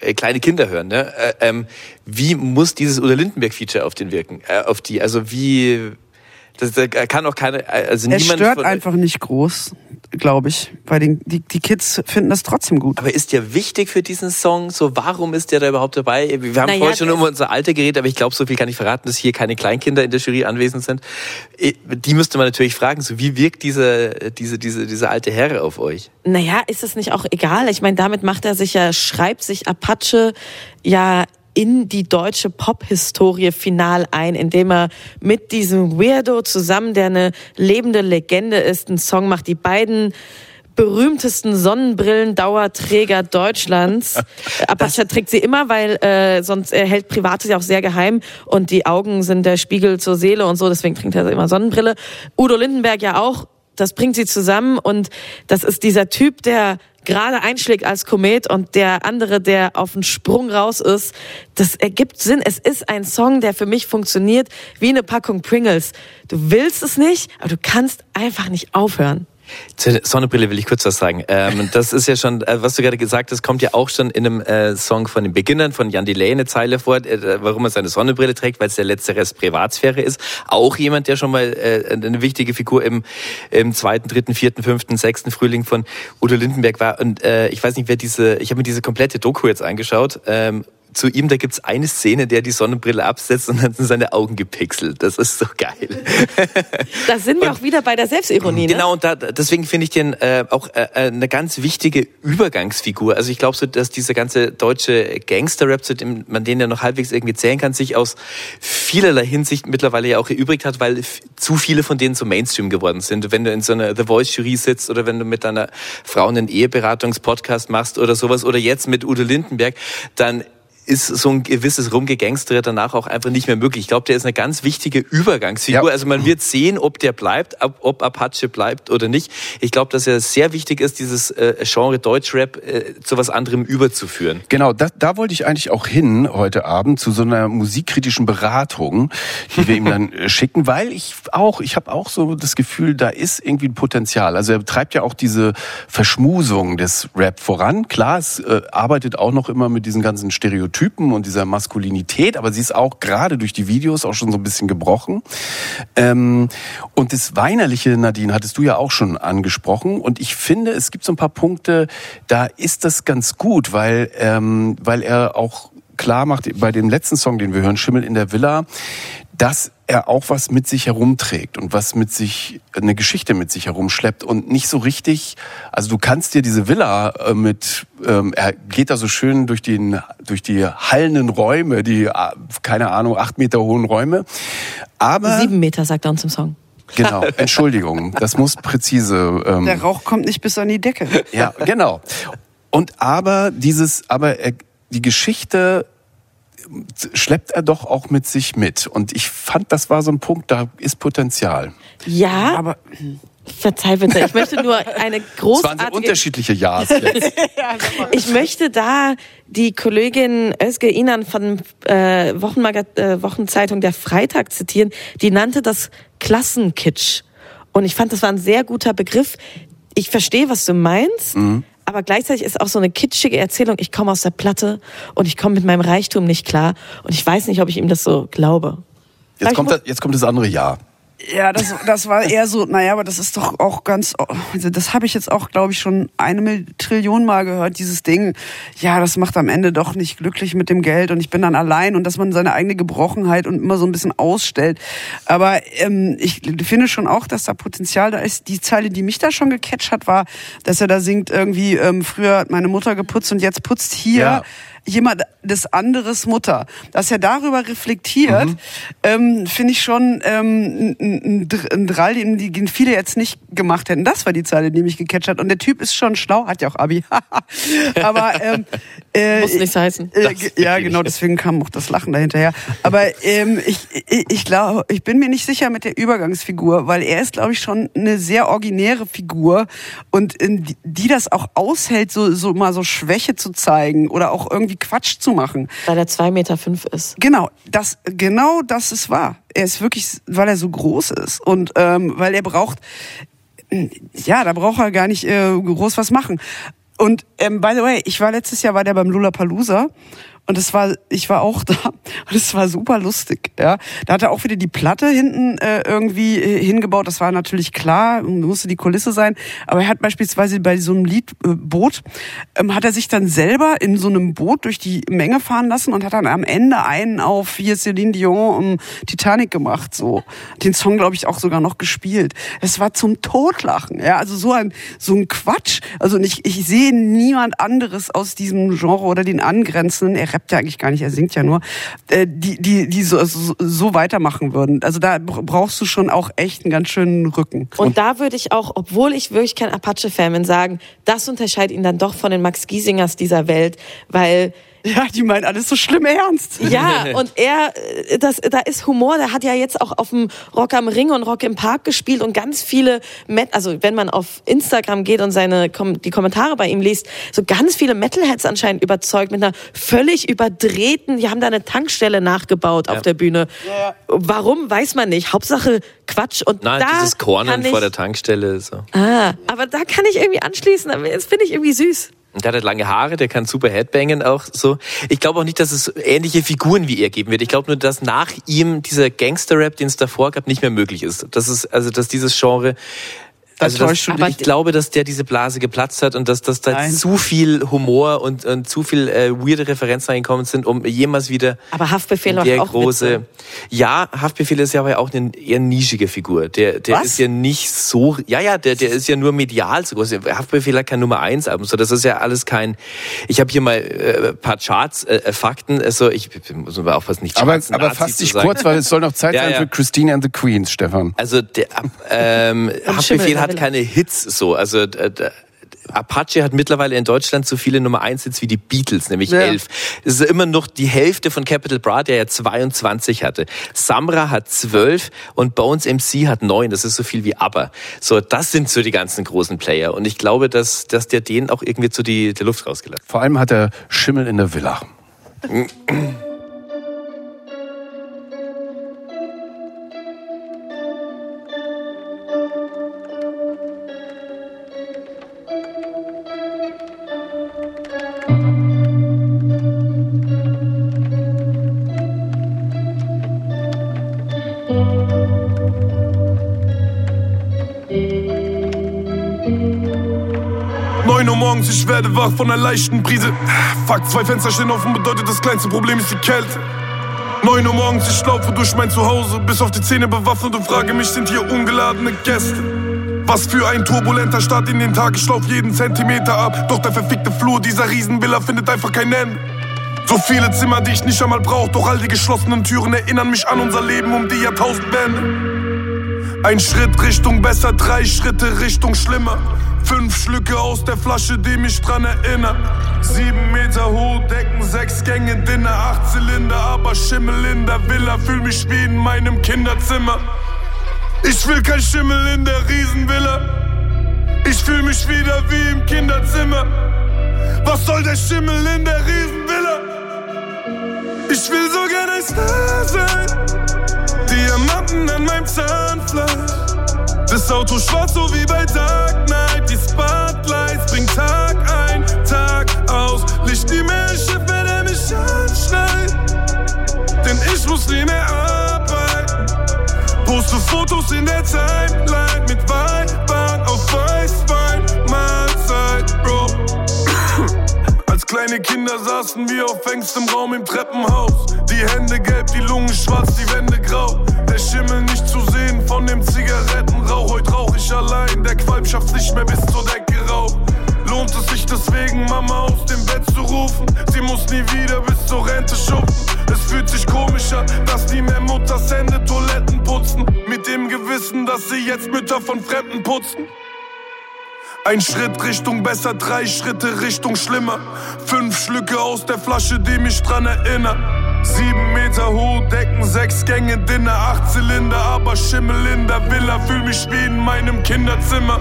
äh, kleine Kinder hören, ne? Äh, ähm, wie muss dieses Udo Lindenberg-Feature auf den wirken? Äh, auf die, also wie das, da kann auch keine, also Es niemand stört von, einfach nicht groß, glaube ich. Weil den, die, die Kids finden das trotzdem gut. Aber ist der wichtig für diesen Song? So, warum ist der da überhaupt dabei? Wir haben Naja, vorhin schon um unser Alter geredet, aber ich glaube, so viel kann ich verraten, dass hier keine Kleinkinder in der Jury anwesend sind. Die müsste man natürlich fragen, so wie wirkt diese, diese, diese, diese alte Herr auf euch? Naja, ist es nicht auch egal? Ich meine, damit macht er sich ja, schreibt sich Apache ja in die deutsche Pop-Historie final ein, indem er mit diesem Weirdo zusammen, der eine lebende Legende ist, einen Song macht. Die beiden berühmtesten Sonnenbrillendauerträger Deutschlands. Apache trägt sie immer, weil äh, sonst er hält Privates ja auch sehr geheim und die Augen sind der Spiegel zur Seele und so, deswegen trinkt er immer Sonnenbrille. Udo Lindenberg ja auch, das bringt sie zusammen und das ist dieser Typ, der gerade einschlägt als Komet und der andere, der auf den Sprung raus ist. Das ergibt Sinn. Es ist ein Song, der für mich funktioniert wie eine Packung Pringles. Du willst es nicht, aber du kannst einfach nicht aufhören. Zur Sonnenbrille will ich kurz was sagen. Ähm, das ist ja schon, äh, was du gerade gesagt hast, kommt ja auch schon in einem äh, Song von den Beginnern, von Jan Delay eine Zeile vor, äh, warum er seine Sonnenbrille trägt, weil es der letzte Rest Privatsphäre ist. Auch jemand, der schon mal äh, eine wichtige Figur im, im zweiten, dritten, vierten, fünften, sechsten Frühling von Udo Lindenberg war. Und äh, ich weiß nicht, wer diese, ich habe mir diese komplette Doku jetzt angeschaut. Ähm, zu ihm, da gibt's eine Szene, der die Sonnenbrille absetzt und dann sind seine Augen gepixelt. Das ist so geil. Da sind wir auch wieder bei der Selbstironie. Ne? Genau, und da, deswegen finde ich den äh, auch äh, äh, eine ganz wichtige Übergangsfigur. Also ich glaube so, dass dieser ganze deutsche Gangster-Rap, zu dem man den ja noch halbwegs irgendwie zählen kann, sich aus vielerlei Hinsicht mittlerweile ja auch erübrigt hat, weil zu viele von denen so Mainstream geworden sind. Wenn du in so einer The Voice-Jury sitzt oder wenn du mit deiner Frau einen Eheberatungspodcast machst oder sowas oder jetzt mit Udo Lindenberg, dann ist so ein gewisses Rumgegangstere danach auch einfach nicht mehr möglich. Ich glaube, der ist eine ganz wichtige Übergangsfigur. Ja. Also man wird sehen, ob der bleibt, ob, Apache bleibt oder nicht. Ich glaube, dass er sehr wichtig ist, dieses äh, Genre Deutschrap äh, zu was anderem überzuführen. Genau, da, da wollte ich eigentlich auch hin heute Abend zu so einer musikkritischen Beratung, die wir ihm dann äh, schicken, weil ich auch, ich habe auch so das Gefühl, da ist irgendwie ein Potenzial. Also er treibt ja auch diese Verschmusung des Rap voran. Klar, es äh, arbeitet auch noch immer mit diesen ganzen Stereotypen und dieser Maskulinität, aber sie ist auch gerade durch die Videos auch schon so ein bisschen gebrochen. Ähm, und das Weinerliche, Nadine, hattest du ja auch schon angesprochen. Und ich finde, es gibt so ein paar Punkte, da ist das ganz gut, weil, ähm, weil er auch klar macht, bei dem letzten Song, den wir hören, Schimmel in der Villa, dass er auch was mit sich herumträgt und was mit sich, eine Geschichte mit sich herumschleppt und nicht so richtig, also du kannst dir diese Villa äh, mit, ähm, er geht da so schön durch, den, durch die hallenden Räume, die, äh, keine Ahnung, acht Meter hohen Räume, aber... Sieben Meter, sagt er uns im Song. Genau, Entschuldigung, das muss präzise... Ähm, Der Rauch kommt nicht bis an die Decke. ja, genau. Und aber dieses, aber er, die Geschichte schleppt er doch auch mit sich mit. Und ich fand, das war so ein Punkt, da ist Potenzial. Ja, Aber verzeih bitte, ich möchte nur eine Es waren sehr großartige... unterschiedliche Ja's jetzt. Ich möchte da die Kollegin Özge Inan von äh, Wochenmaga äh, Wochenzeitung Der Freitag zitieren. Die nannte das Klassenkitsch. Und ich fand, das war ein sehr guter Begriff. Ich verstehe, was du meinst. Aber gleichzeitig ist auch so eine kitschige Erzählung, ich komme aus der Platte und ich komme mit meinem Reichtum nicht klar. Und ich weiß nicht, ob ich ihm das so glaube. Jetzt kommt, das, jetzt kommt das andere Jahr. Ja, das, das war eher so, naja, aber das ist doch auch ganz, also das habe ich jetzt auch, glaube ich, schon eine Trillion Mal gehört, dieses Ding, ja, das macht am Ende doch nicht glücklich mit dem Geld und ich bin dann allein und dass man seine eigene Gebrochenheit und immer so ein bisschen ausstellt. Aber ähm, ich finde schon auch, dass da Potenzial da ist. Die Zeile, die mich da schon gecatcht hat, war, dass er da singt irgendwie, ähm, früher hat meine Mutter geputzt und jetzt putzt hier Ja. Jemand des anderes Mutter. Dass er darüber reflektiert, ähm, finde ich schon ähm, ein, ein, Dr- ein Drall, den, die- den viele jetzt nicht gemacht hätten. Das war die Zeile, die mich gecatcht hat. Und der Typ ist schon schlau, hat ja auch Abi. Aber ähm, äh, Muss nichts heißen. äh, ja, genau, deswegen kam auch das Lachen dahinterher. Aber ähm, ich, ich, ich glaube, ich bin mir nicht sicher mit der Übergangsfigur, weil er ist, glaube ich, schon eine sehr originäre Figur und in die, die das auch aushält, so, so mal so Schwäche zu zeigen oder auch irgendwie Quatsch zu machen. Weil er zwei Meter fünf ist. Genau, das genau das ist wahr. Er ist wirklich, weil er so groß ist und ähm, weil er braucht, ja, da braucht er gar nicht äh, groß was machen. Und ähm, by the way, ich war letztes Jahr war der beim Lollapalooza und es war, ich war auch da und es war super lustig. Ja, da hat er auch wieder die Platte hinten äh, irgendwie äh, hingebaut. Das war natürlich klar, musste die Kulisse sein. Aber er hat beispielsweise bei so einem Liedboot ähm, hat er sich dann selber in so einem Boot durch die Menge fahren lassen und hat dann am Ende einen auf hier Celine Dion um Titanic gemacht. So den Song glaube ich auch sogar noch gespielt. Es war zum Totlachen. Ja, also so ein so ein Quatsch. Also ich, ich sehe niemand anderes aus diesem Genre oder den angrenzenden. Er rappt ja eigentlich gar nicht, er singt ja nur. Äh, die die die so, so, weitermachen würden. Also da br- brauchst du schon auch echt einen ganz schönen Rücken. Und, da würde ich auch, obwohl ich wirklich kein Apache-Fan bin, sagen, das unterscheidet ihn dann doch von den Max Giesingers dieser Welt, weil Ja, die meinen alles so schlimm ernst. ja, und er, äh, das, da ist Humor, der hat ja jetzt auch auf dem Rock am Ring und Rock im Park gespielt und ganz viele, Met also wenn man auf Instagram geht und seine, die Kommentare bei ihm liest, so ganz viele Metalheads anscheinend überzeugt mit einer völlig überdrehten, die haben da eine Tankstelle nachgebaut auf der Bühne. Warum, weiß man nicht. Hauptsache Quatsch und Nein, da dieses Kornen ich, vor der Tankstelle. So. Ah, aber da kann ich irgendwie anschließen, aber das finde ich irgendwie süß. Der hat halt lange Haare, der kann super Headbangen auch so. Ich glaube auch nicht, dass es ähnliche Figuren wie er geben wird. Ich glaube nur, dass nach ihm dieser Gangster-Rap, den es davor gab, nicht mehr möglich ist. Das ist also, dass dieses Genre also das, aber ich glaube, dass der diese Blase geplatzt hat und dass, dass da Nein. zu viel Humor und, und zu viel äh, weirde Referenzen reingekommen sind, um jemals wieder Aber Haftbefehl der auch große. Witze. Ja, Haftbefehl ist ja aber auch eine eher nischige Figur. Der, der Was? ist ja nicht so. Ja, ja, der, der ist ja nur medial so groß. Haftbefehl hat kein Nummer eins Album. So, das ist ja alles kein. Ich habe hier mal äh, ein paar Charts, äh, Fakten. Also ich muss mal aufpassen, nicht Aber, Charts, aber fass dich kurz, weil es soll noch Zeit Ja, sein ja. für Christine and the Queens, Stefan. Also der ähm, Haftbefehl da hat keine Hits so. Also äh, Apache hat mittlerweile in Deutschland so viele Nummer 1 Hits wie die Beatles, nämlich Ja. elf. Es ist immer noch die Hälfte von Capital Bra, der ja 22 hatte. Samra hat 12 und Bones MC hat 9. Das ist so viel wie ABBA. So, das sind so die ganzen großen Player. Und ich glaube, dass, dass der denen auch irgendwie zu die, der Luft rausgelassen Vor allem hat er Schimmel in der Villa. werde wach von einer leichten Brise. Fuck, zwei Fenster stehen offen, bedeutet das kleinste Problem ist die Kälte. Neun Uhr morgens, ich laufe durch mein Zuhause, bis auf die Zähne bewaffnet und frage mich, sind hier ungeladene Gäste? Was für ein turbulenter Start in den Tag, ich lauf jeden Zentimeter ab. Doch der verfickte Flur dieser Riesenvilla findet einfach kein Ende. So viele Zimmer, die ich nicht einmal brauch, doch all die geschlossenen Türen erinnern mich an unser Leben um die Jahrtausendwende. Ein Schritt Richtung besser, drei Schritte Richtung schlimmer. Fünf Schlücke aus der Flasche, die mich dran erinnern. Sieben Meter hoch, Decken, sechs Gänge, Dinner, acht Zylinder, aber Schimmel in der Villa, fühl mich wie in meinem Kinderzimmer. Ich will kein Schimmel in der Riesenvilla. Ich fühl mich wieder wie im Kinderzimmer. Was soll der Schimmel in der Riesenvilla? Ich will so gerne ein Star sein. Diamanten an meinem Zahnfleisch. Das Auto schwarz, so wie bei Dark Knight. Die Spotlights bringen Tag ein, Tag aus. Licht nie mehr Schiff mehr, der mich anschneit. Denn ich muss nie mehr arbeiten. Poste Fotos in der Timeline mit Weibern auf Weißwein, Mahlzeit, Bro. Als kleine Kinder saßen wir auf engstem Raum im Treppenhaus. Die Hände gelb, die Lungen schwarz, die Wände grau. Der Schimmel der Qualm schafft's nicht mehr bis zur Decke rauf. Lohnt es sich deswegen, Mama aus dem Bett zu rufen? Sie muss nie wieder bis zur Rente schupfen. Es fühlt sich komischer, dass nie mehr Mutters Hände Toiletten putzen. Mit dem Gewissen, dass sie jetzt Mütter von Fremden putzen. Ein Schritt Richtung besser, drei Schritte Richtung schlimmer. Fünf Schlücke aus der Flasche, die mich dran erinnern. Sieben Meter hoch, Decken, sechs Gänge, Dinner, acht Zylinder, aber Schimmel in der Villa, fühl mich wie in meinem Kinderzimmer.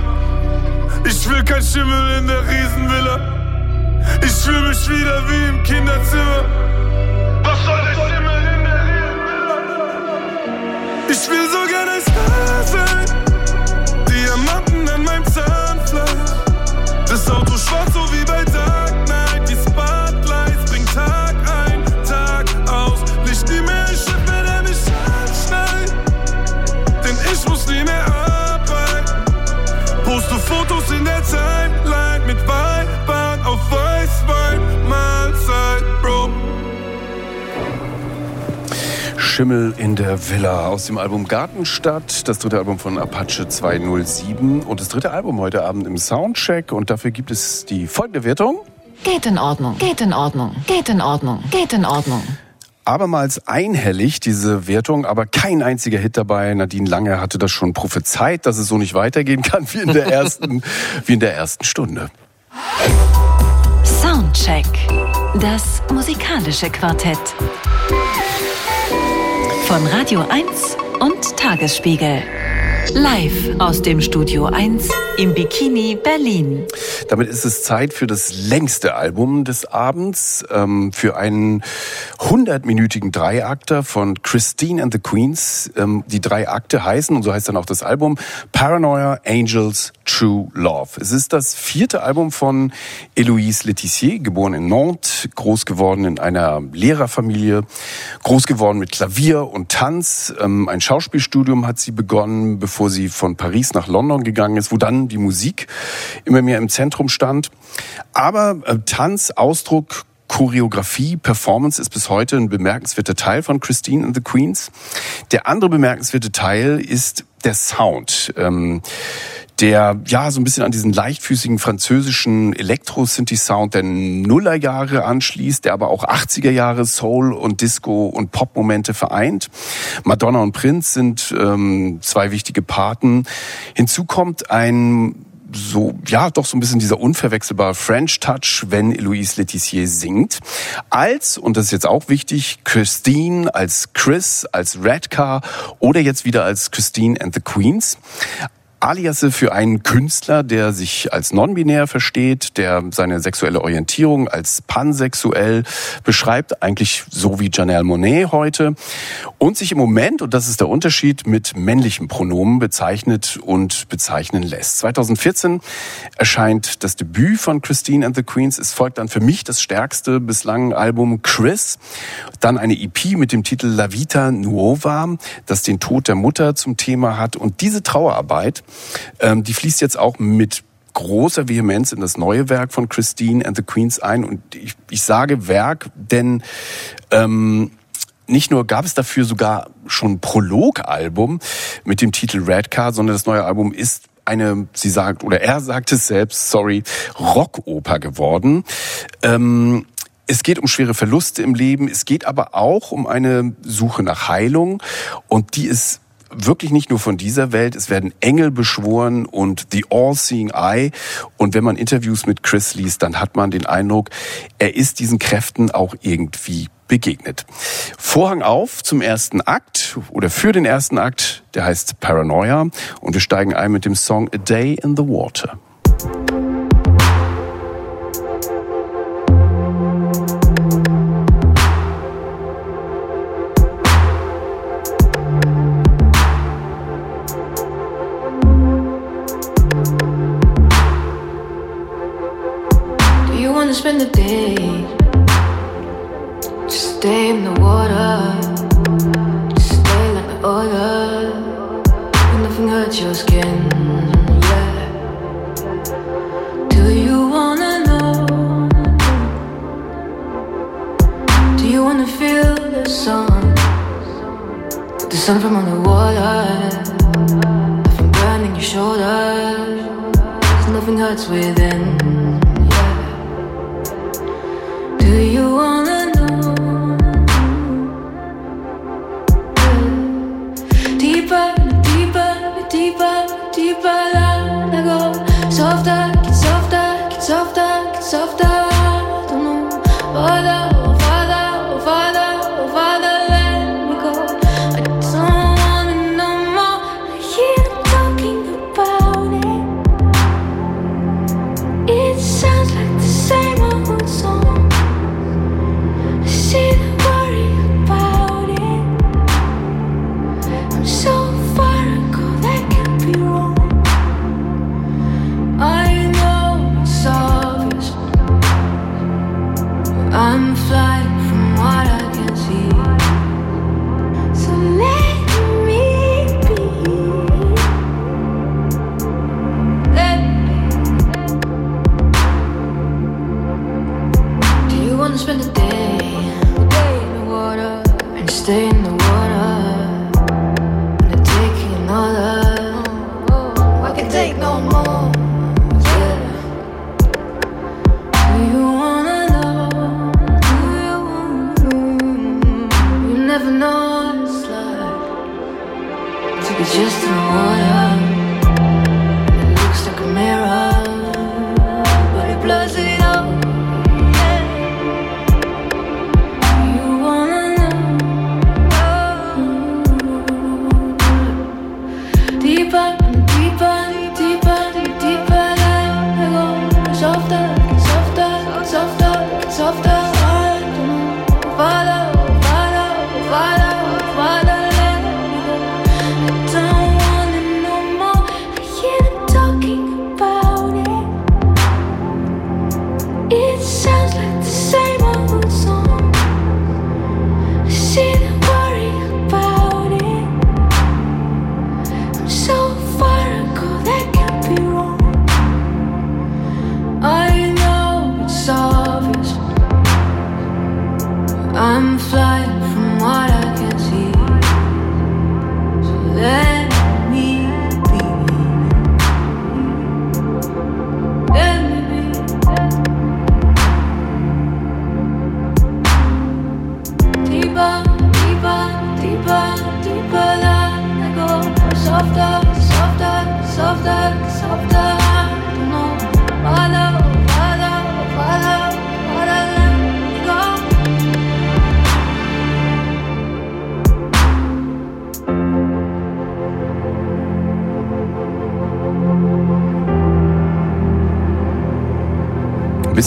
Ich will kein Schimmel in der Riesenvilla. Ich fühl mich wieder wie im Kinderzimmer. Was soll der Schimmel in der Riesenvilla? Ich will so gerne ein Star sein. Diamanten an meinem Zahnfleisch. Das Auto schwarz, so wie bei Dark Schimmel in der Villa aus dem Album Gartenstadt, das dritte Album von Apache 207 und das dritte Album heute Abend im Soundcheck und dafür gibt es die folgende Wertung. Geht in Ordnung, geht in Ordnung, geht in Ordnung, geht in Ordnung. Abermals einhellig diese Wertung, aber kein einziger Hit dabei. Nadine Lange hatte das schon prophezeit, dass es so nicht weitergehen kann wie in der ersten, wie in der ersten Stunde. Soundcheck. Das musikalische Quartett. Von Radio 1 und Tagesspiegel. Live aus dem Studio 1 im Bikini Berlin. Damit ist es Zeit für das längste Album des Abends, ähm, für einen 100-minütigen Dreiakter von Christine and the Queens. Ähm, die drei Akte heißen, und so heißt dann auch das Album, Paranoia, Angels, True Love. Es ist das vierte Album von Eloise Letizier, geboren in Nantes, groß geworden in einer Lehrerfamilie, groß geworden mit Klavier und Tanz. Ähm, ein Schauspielstudium hat sie begonnen, bevor sie von Paris nach London gegangen ist, wo dann die Musik immer mehr im Zentrum stand. Aber äh, Tanz, Ausdruck, Choreografie, Performance ist bis heute ein bemerkenswerter Teil von Christine and the Queens. Der andere bemerkenswerte Teil ist der Sound. Ähm, der ja so ein bisschen an diesen leichtfüßigen französischen Elektro-Synthi-Sound der Nullerjahre anschließt, der aber auch 80er Jahre Soul und Disco und Pop-Momente vereint. Madonna und Prince sind ähm, zwei wichtige Paten. Hinzu kommt ein so, ja, doch so ein bisschen dieser unverwechselbare French Touch, wenn Louise Letizier singt. Als, und das ist jetzt auch wichtig, Christine, als Chris, als Redcar oder jetzt wieder als Christine and the Queens. Aliasse für einen Künstler, der sich als non-binär versteht, der seine sexuelle Orientierung als pansexuell beschreibt, eigentlich so wie Janelle Monet heute, und sich im Moment, und das ist der Unterschied, mit männlichen Pronomen bezeichnet und bezeichnen lässt. 2014 erscheint das Debüt von Christine and the Queens. Es folgt dann für mich das stärkste bislang Album Chris, dann eine EP mit dem Titel La Vita Nuova, das den Tod der Mutter zum Thema hat. Und diese Trauerarbeit, ähm, die fließt jetzt auch mit großer Vehemenz in das neue Werk von Christine and the Queens ein. Und ich, ich sage Werk, denn ähm, nicht nur gab es dafür sogar schon ein Prologalbum mit dem Titel Red Car, sondern das neue Album ist eine, sie sagt, oder er sagt es selbst, sorry, Rockoper geworden. Ähm, es geht um schwere Verluste im Leben, es geht aber auch um eine Suche nach Heilung und die ist wirklich nicht nur von dieser Welt. Es werden Engel beschworen und The All-Seeing Eye. Und wenn man Interviews mit Chris liest, dann hat man den Eindruck, er ist diesen Kräften auch irgendwie begegnet. Vorhang auf zum ersten Akt oder für den ersten Akt, der heißt Paranoia. Und wir steigen ein mit dem Song A Day in the Water. Spend the day? Just stay in the water. Just stay like the oil. And nothing hurts your skin. Yeah. Do you wanna know? Do you wanna feel the sun? The sun from underwater. Nothing burning your shoulders. nothing hurts within. Softer, get softer, get softer,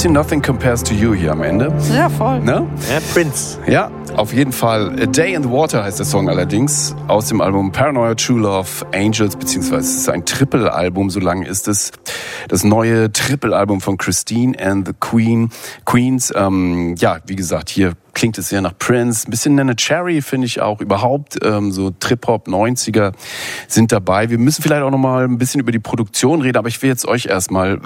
bisschen Nothing Compares to You hier am Ende. Ja, voll. Ne? Ja, Prince. Ja, auf jeden Fall. A Day in the Water heißt der Song allerdings aus dem Album Paranoia True Love Angels, beziehungsweise es ist ein Triple-Album, so lang ist es. Das neue Triple-Album von Christine and the Queen, Queens. Ähm, ja, wie gesagt, hier klingt es sehr nach Prince. Ein bisschen Nana Cherry finde ich auch. Überhaupt ähm, so Trip-Hop 90er sind dabei. Wir müssen vielleicht auch noch mal ein bisschen über die Produktion reden, aber ich will jetzt euch erstmal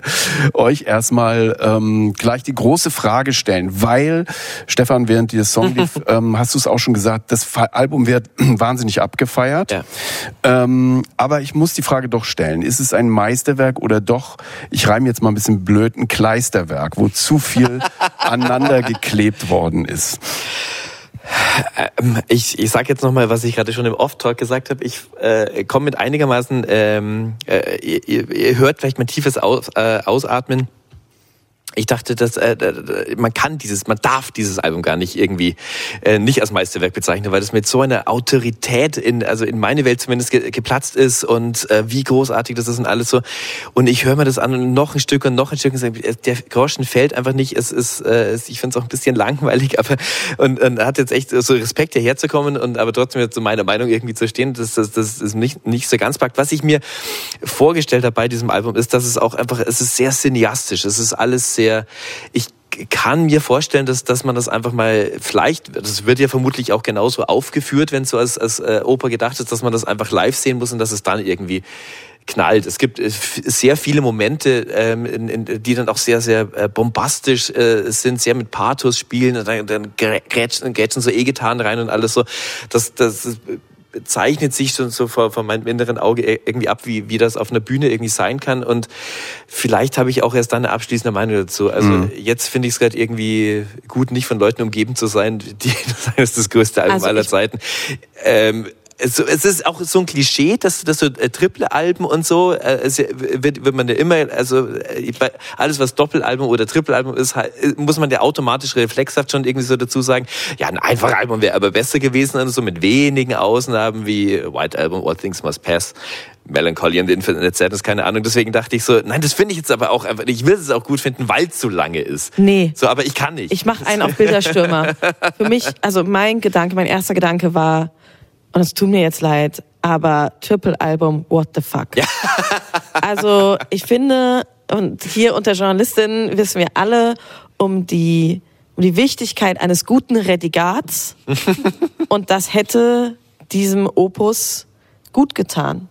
euch erstmal ähm, gleich die große Frage stellen, weil Stefan, während dieses Song lief, ähm, hast du es auch schon gesagt, das Album wird wahnsinnig abgefeiert. Ja. Ähm, aber ich muss die Frage doch stellen, ist es ein Meisterwerk oder doch, ich reime jetzt mal ein bisschen blöd, ein Kleisterwerk, wo zu viel aneinander geklebt worden ist? Ähm, Ich, ich sage jetzt nochmal, was ich gerade schon im Off-Talk gesagt habe. Ich äh, komme mit einigermaßen, ähm, äh, ihr- ihr hört vielleicht mein tiefes Aus, äh, Ausatmen. Ich dachte, dass äh, man kann dieses, man darf dieses Album gar nicht irgendwie äh, nicht als Meisterwerk bezeichnen, weil das mit so einer Autorität in, also in meine Welt zumindest ge geplatzt ist und äh, wie großartig das ist und alles so. Und ich höre mir das an und noch ein Stück und noch ein Stück und sage, äh, der Groschen fällt einfach nicht. Es ist, äh, ich finde es auch ein bisschen langweilig, aber und, und hat jetzt echt so Respekt hierher zu kommen und aber trotzdem zu meiner Meinung irgendwie zu stehen, das, das, das ist nicht, nicht so ganz packt. Was ich mir vorgestellt habe bei diesem Album ist, dass es auch einfach, es ist sehr cineastisch, es ist alles sehr, ich kann mir vorstellen, dass, dass man das einfach mal vielleicht, das wird ja vermutlich auch genauso aufgeführt, wenn es so als, als äh, Oper gedacht ist, dass man das einfach live sehen muss und dass es dann irgendwie knallt. Es gibt äh, sehr viele Momente, ähm, in, in, die dann auch sehr, sehr äh, bombastisch äh, sind, sehr mit Pathos spielen und dann, dann grä- grätschen, grätschen so E-Gitarren rein und alles so. Das, das zeichnet sich schon so vor, vor meinem inneren Auge e- irgendwie ab, wie, wie das auf einer Bühne irgendwie sein kann. Und vielleicht habe ich auch erst dann eine abschließende Meinung dazu. Also Mhm. jetzt finde ich es gerade irgendwie gut, nicht von Leuten umgeben zu sein, die das ist das größte Album Also aller Zeiten. Ähm, es, es ist auch so ein Klischee, dass, dass so äh, Triple-Alben und so, äh, es wird, wird man ja immer, also äh, alles was Doppelalbum oder Triple-Album ist, halt, muss man ja automatisch reflexhaft schon irgendwie so dazu sagen, ja, ein einfaches Album wäre aber besser gewesen, und so mit wenigen Ausnahmen wie White Album, All Things Must Pass. Melancholy and Infinite Sadness, keine Ahnung. Deswegen dachte ich so, nein, das finde ich jetzt aber auch einfach, ich will es auch gut finden, weil es zu lange ist. Nee. So, aber ich kann nicht. Ich mache einen auf Bilderstürmer. Für mich, also mein Gedanke, mein erster Gedanke war, und es tut mir jetzt leid, aber Triple-Album, what the fuck? Also ich finde, und hier unter Journalistinnen wissen wir alle um die, um die Wichtigkeit eines guten Redigats. und das hätte diesem Opus gut getan.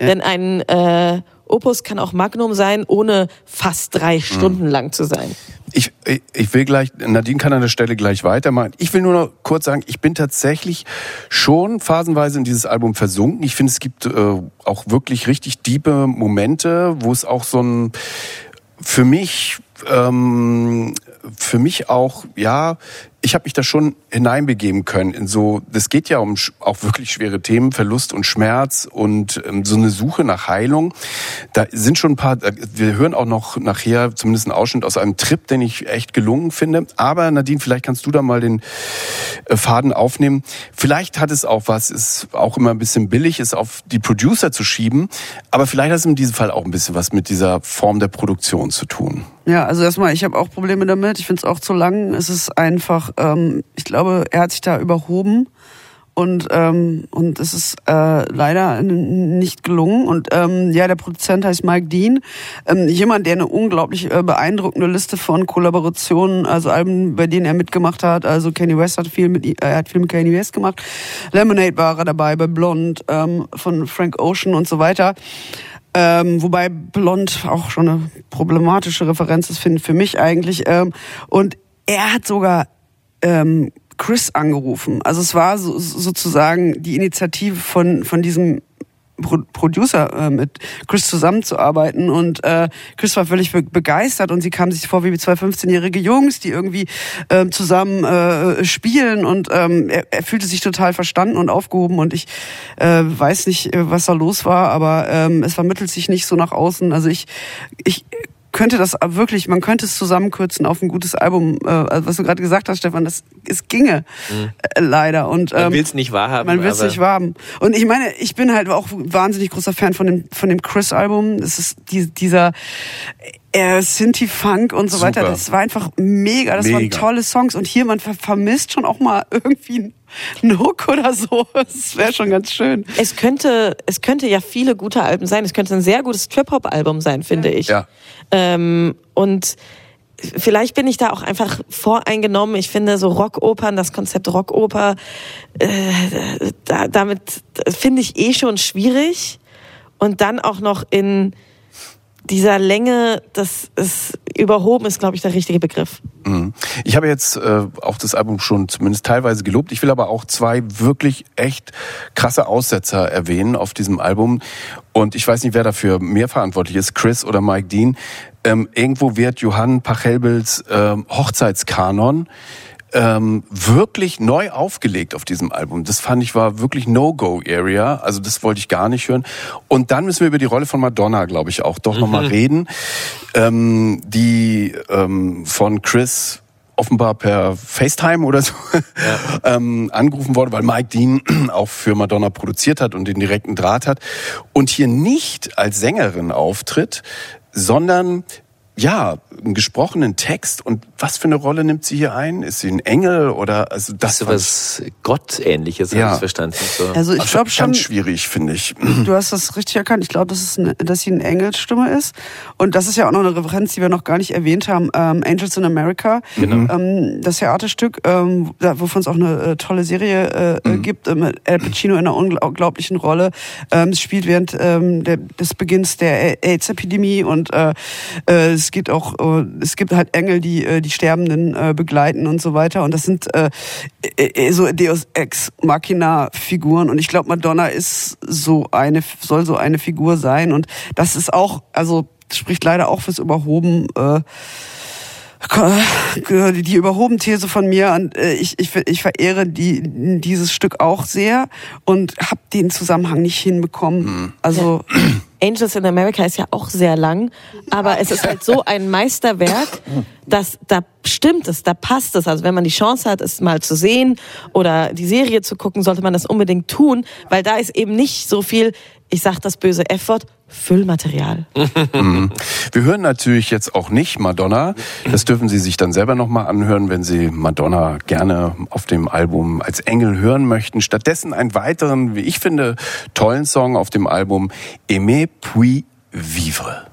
Denn ein äh, Opus kann auch Magnum sein, ohne fast drei Stunden lang zu sein. Ich, ich- will gleich, Nadine kann an der Stelle gleich weitermachen. Ich will nur noch kurz sagen, ich bin tatsächlich schon phasenweise in dieses Album versunken. Ich finde, es gibt äh, auch wirklich richtig diepe Momente, wo es auch so ein, für mich, ähm, für mich auch, ja, ich habe mich da schon hineinbegeben können in so, das geht ja um auch wirklich schwere Themen, Verlust und Schmerz und ähm, so eine Suche nach Heilung. Da sind schon ein paar, äh, wir hören auch noch nachher zumindest einen Ausschnitt aus einem Trip, den ich echt gelungen finde. Aber Nadine, vielleicht kannst du da mal den äh, Faden aufnehmen. Vielleicht hat es auch was, ist auch immer ein bisschen billig, ist auf die Producer zu schieben. Aber vielleicht hat es in diesem Fall auch ein bisschen was mit dieser Form der Produktion zu tun. Ja, also erstmal, ich habe auch Probleme damit. Ich finde es auch zu lang. Es ist einfach, ähm, ich glaube, er hat sich da überhoben und ähm, und es ist äh, leider nicht gelungen. Und ähm, ja, der Produzent heißt Mike Dean, ähm, jemand, der eine unglaublich äh, beeindruckende Liste von Kollaborationen, also Alben, bei denen er mitgemacht hat. Also Kanye West hat viel mit, äh, er hat viel mit Kanye West gemacht. Lemonade war er dabei bei Blonde ähm, von Frank Ocean und so weiter. Ähm, wobei Blond auch schon eine problematische Referenz ist, finde für mich eigentlich. Ähm, und er hat sogar ähm, Chris angerufen. Also es war so, sozusagen die Initiative von, von diesem Pro Producer äh, mit Chris zusammenzuarbeiten und äh, Chris war völlig be begeistert und sie kam sich vor wie zwei 15-jährige Jungs, die irgendwie äh, zusammen äh, spielen und ähm, er, er fühlte sich total verstanden und aufgehoben und ich äh, weiß nicht, äh, was da los war, aber ähm, es vermittelt sich nicht so nach außen. Also ich, ich könnte das wirklich, man könnte es zusammenkürzen auf ein gutes Album, äh, also was du gerade gesagt hast, Stefan, das es ginge äh, leider und Man ähm, will es nicht wahrhaben. man will es nicht wahrhaben. Und ich meine, ich bin halt auch wahnsinnig großer Fan von dem, von dem Chris-Album. Es ist die, dieser, äh, Sinti-Funk und so weiter. Super. Das war einfach mega. Das waren Mega. tolle Songs. Und hier, man ver vermisst schon auch mal irgendwie einen Hook oder so. Das wäre schon ganz schön. Es könnte, es könnte ja viele gute Alben sein. Es könnte ein sehr gutes Trip-Hop-Album sein, finde ich. Ja. Ähm, und vielleicht bin ich da auch einfach voreingenommen. Ich finde so Rockopern, das Konzept Rockoper, äh, da, damit finde ich eh schon schwierig. Und dann auch noch in dieser Länge, das ist überhoben ist, glaube ich, der richtige Begriff. Mhm. Ich habe jetzt äh, auch das Album schon zumindest teilweise gelobt. Ich will aber auch zwei wirklich echt krasse Aussetzer erwähnen auf diesem Album. Und ich weiß nicht, wer dafür mehr verantwortlich ist, Chris oder Mike Dean. Ähm, irgendwo wird Johann Pachelbels ähm, Hochzeitskanon ähm, wirklich neu aufgelegt auf diesem Album. Das fand ich war wirklich No-Go-Area. Also das wollte ich gar nicht hören. Und dann müssen wir über die Rolle von Madonna, glaube ich, auch doch nochmal reden, ähm, die ähm, von Chris offenbar per FaceTime oder so ähm, angerufen wurde, weil Mike Dean auch für Madonna produziert hat und den direkten Draht hat und hier nicht als Sängerin auftritt, sondern ja, einen gesprochenen Text. Und was für eine Rolle nimmt sie hier ein? Ist sie ein Engel oder also das so was Gottähnliches, Ja. habe ich verstanden. So. Also ich glaube schon, ganz schwierig, finde ich. du hast das richtig erkannt. Ich glaube, dass, es eine- dass sie eine Engelsstimme ist. Und das ist ja auch noch eine Referenz, die wir noch gar nicht erwähnt haben. Ähm, Angels in America, ähm, das Theaterstück, ähm, da- wovon es auch eine äh, tolle Serie äh, äh, gibt, äh, mit Al Pacino in einer unglaublichen Rolle. Ähm, es spielt während ähm, der, des Beginns der AIDS-Epidemie und äh, äh, es geht auch, äh, es gibt halt Engel, die äh, die Sterbenden äh, begleiten und so weiter. Und das sind äh, äh, äh, so Deus Ex Machina Figuren. Und ich glaube, Madonna ist so eine, soll so eine Figur sein. Und das ist auch, also spricht leider auch fürs Überhoben. Äh, die überhoben These von mir und äh, ich, ich, ich verehre die, dieses Stück auch sehr und habe den Zusammenhang nicht hinbekommen. Also Angels in America ist ja auch sehr lang, aber es ist halt so ein Meisterwerk, dass da stimmt es, da passt es. Also wenn man die Chance hat, es mal zu sehen oder die Serie zu gucken, sollte man das unbedingt tun, weil da ist eben nicht so viel, ich sag das böse F-Wort, Füllmaterial. Mhm. Wir hören natürlich jetzt auch nicht Madonna. Das dürfen Sie sich dann selber nochmal anhören, wenn Sie Madonna gerne auf dem Album als Engel hören möchten. Stattdessen einen weiteren, wie ich finde, tollen Song auf dem Album Aimer puis vivre.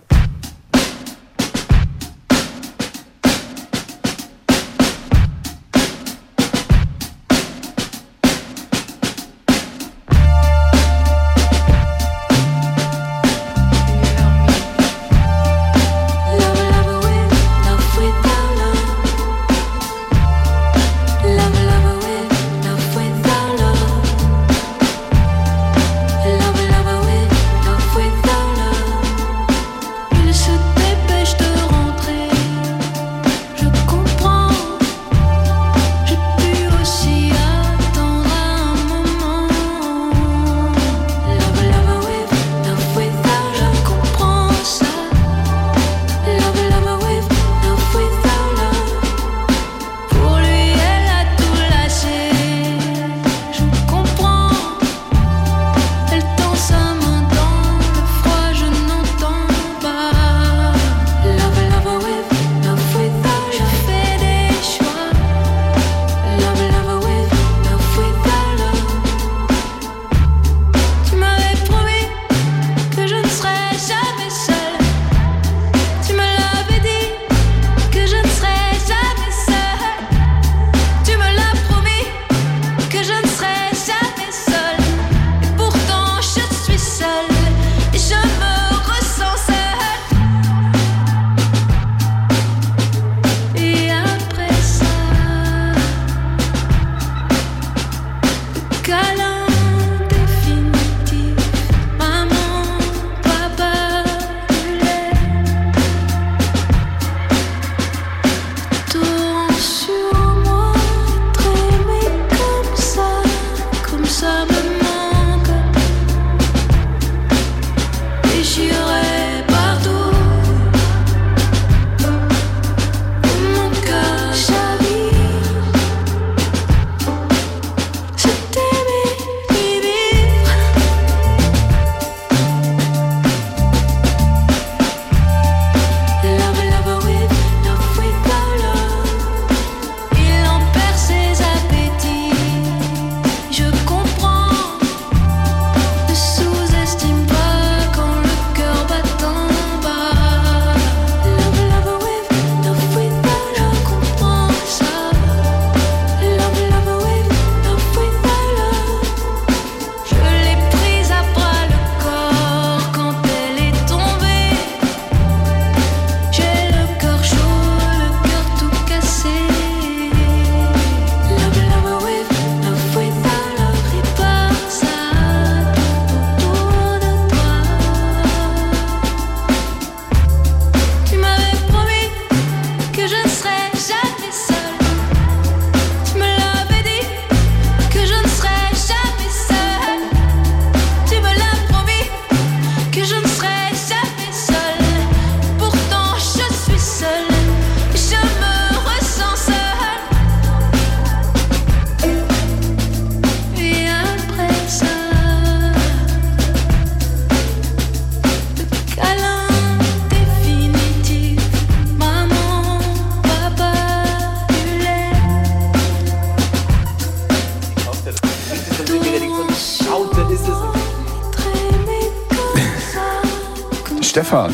Stefan,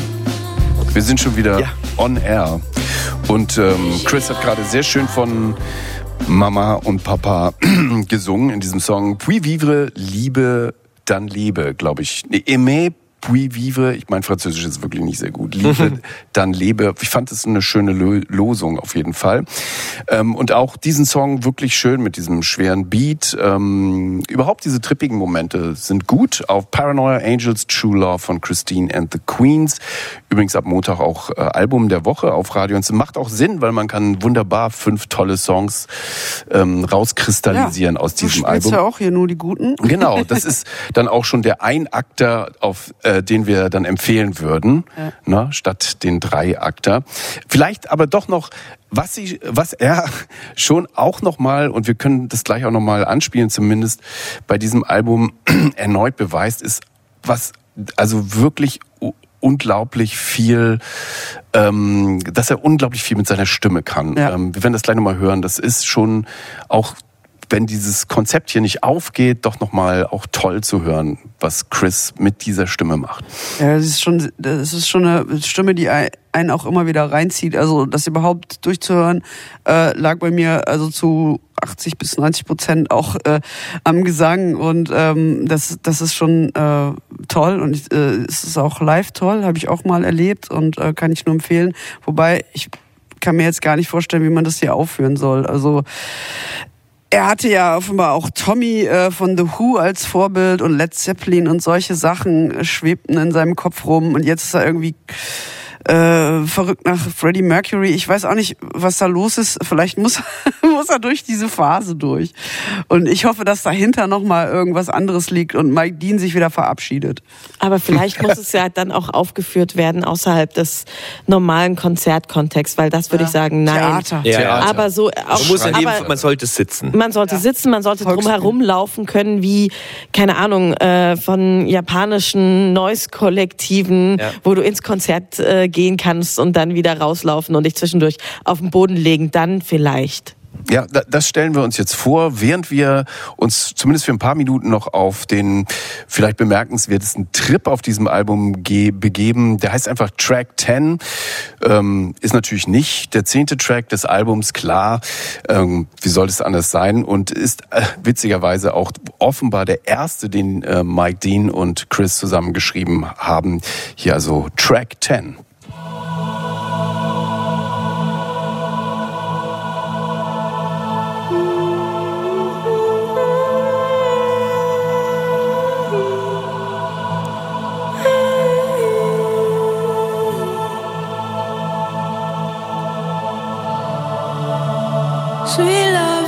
wir sind schon wieder on air. Und ähm, Chris hat gerade sehr schön von Mama und Papa gesungen in diesem Song Puis vivre, Liebe, dann lebe, glaube ich. Nee, puis vivre, ich mein Französisch ist wirklich nicht sehr gut. Liebe, dann lebe. Ich fand es eine schöne Lo Losung auf jeden Fall. Ähm, und auch diesen Song wirklich schön mit diesem schweren Beat. Ähm, überhaupt diese trippigen Momente sind gut. Auf Paranoia Angels True Love von Christine and the Queens. Übrigens ab Montag auch äh, Album der Woche auf Radio. Und es macht auch Sinn, weil man kann wunderbar fünf tolle Songs ähm, rauskristallisieren aus Du diesem spielst Album. ja auch hier nur die guten. Genau, das ist dann auch schon der Einakter, auf äh, den wir dann empfehlen würden, ne, statt den Dreiakter. Vielleicht aber doch noch, was sie, was er schon auch noch mal und wir können das gleich auch noch mal anspielen, zumindest bei diesem Album erneut beweist, ist was also wirklich unglaublich viel, ähm, dass er unglaublich viel mit seiner Stimme kann. Ähm, wir werden das gleich nochmal hören. Das ist schon auch wenn dieses Konzept hier nicht aufgeht, doch nochmal auch toll zu hören, was Chris mit dieser Stimme macht. Ja, das ist schon, das ist schon eine Stimme, die ein- einen auch immer wieder reinzieht. Also das überhaupt durchzuhören, äh, lag bei mir also zu 80 bis 90 Prozent auch äh, am Gesang und ähm, das, das ist schon äh, toll und äh, es ist auch live toll, habe ich auch mal erlebt und äh, kann ich nur empfehlen. Wobei ich kann mir jetzt gar nicht vorstellen, wie man das hier aufführen soll. Also er hatte ja offenbar auch Tommy äh, von The Who als Vorbild und Led Zeppelin und solche Sachen äh, schwebten in seinem Kopf rum und jetzt ist er irgendwie äh, verrückt nach Freddie Mercury. Ich weiß auch nicht, was da los ist. Vielleicht muss, muss er durch diese Phase durch. Und ich hoffe, dass dahinter nochmal irgendwas anderes liegt und Mike Dean sich wieder verabschiedet. Aber vielleicht muss es ja dann auch aufgeführt werden außerhalb des normalen Konzertkontexts, weil das würde ich sagen, nein. Theater. Ja, ja. Aber so auch, Man, aber man sollte sitzen. man sollte sitzen, man sollte drum Volksspiel. herumlaufen können, wie, keine Ahnung, äh, von japanischen Noise-Kollektiven, Ja. wo du ins Konzert äh, gehen kannst und dann wieder rauslaufen und dich zwischendurch auf den Boden legen, dann vielleicht. Ja, da- das stellen wir uns jetzt vor, während wir uns zumindest für ein paar Minuten noch auf den vielleicht bemerkenswertesten Trip auf diesem Album ge begeben. Der heißt einfach Track 10. Ähm, ist natürlich nicht der zehnte Track des Albums, klar. Ähm, wie soll es anders sein? Und ist äh, witzigerweise auch offenbar der erste, den äh, Mike Dean und Chris zusammengeschrieben haben. Hier also Track 10. 醉了。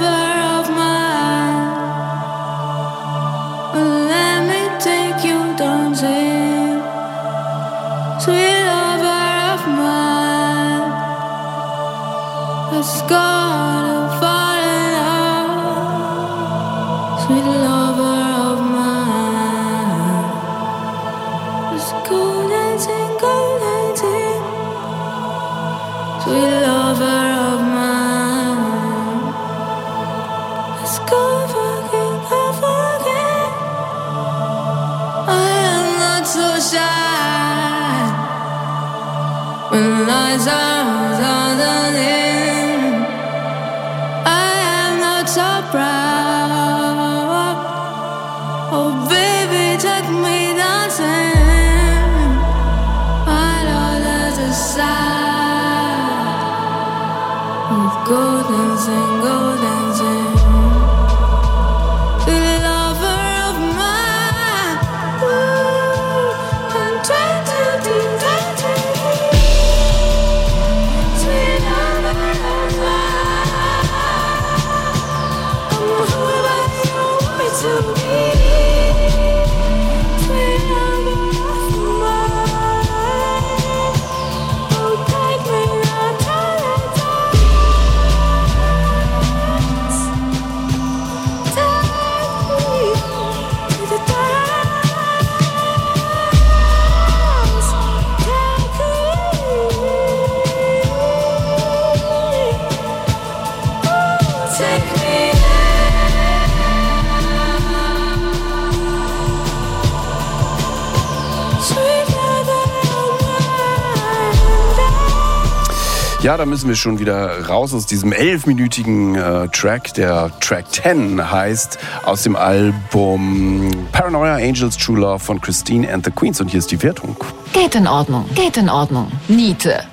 Da müssen wir schon wieder raus aus diesem elfminütigen äh, Track. Der Track 10 heißt aus dem Album Paranoia Angels True Love von Christine and the Queens. Und hier ist die Wertung. Geht in Ordnung, geht in Ordnung. Niete.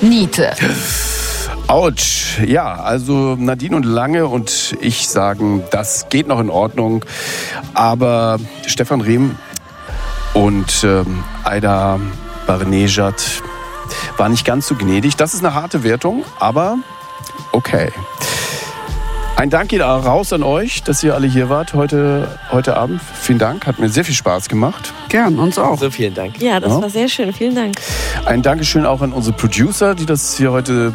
Niete. Autsch. Ja, also Nadine und Lange und ich sagen, das geht noch in Ordnung. Aber Stefan Rehm und ähm, Aida Barnejad war nicht ganz so gnädig. Das ist eine harte Wertung, aber okay. Ein Dank geht raus an euch, dass ihr alle hier wart heute, heute Abend. Vielen Dank, hat mir sehr viel Spaß gemacht. Gern, uns auch. So, vielen Dank. Ja, das Ja. war sehr schön. Vielen Dank. Ein Dankeschön auch an unsere Producer, die das hier heute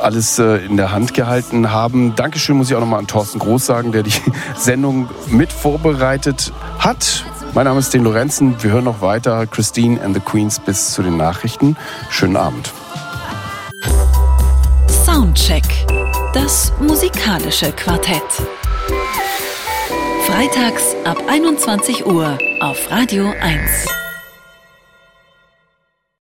alles äh, in der Hand gehalten haben. Dankeschön muss ich auch nochmal an Thorsten Groß sagen, der die Sendung mit vorbereitet hat. Mein Name ist Den Lorenzen. Wir hören noch weiter Christine and the Queens bis zu den Nachrichten. Schönen Abend. Soundcheck. Das musikalische Quartett. Freitags ab 21 Uhr auf Radio 1.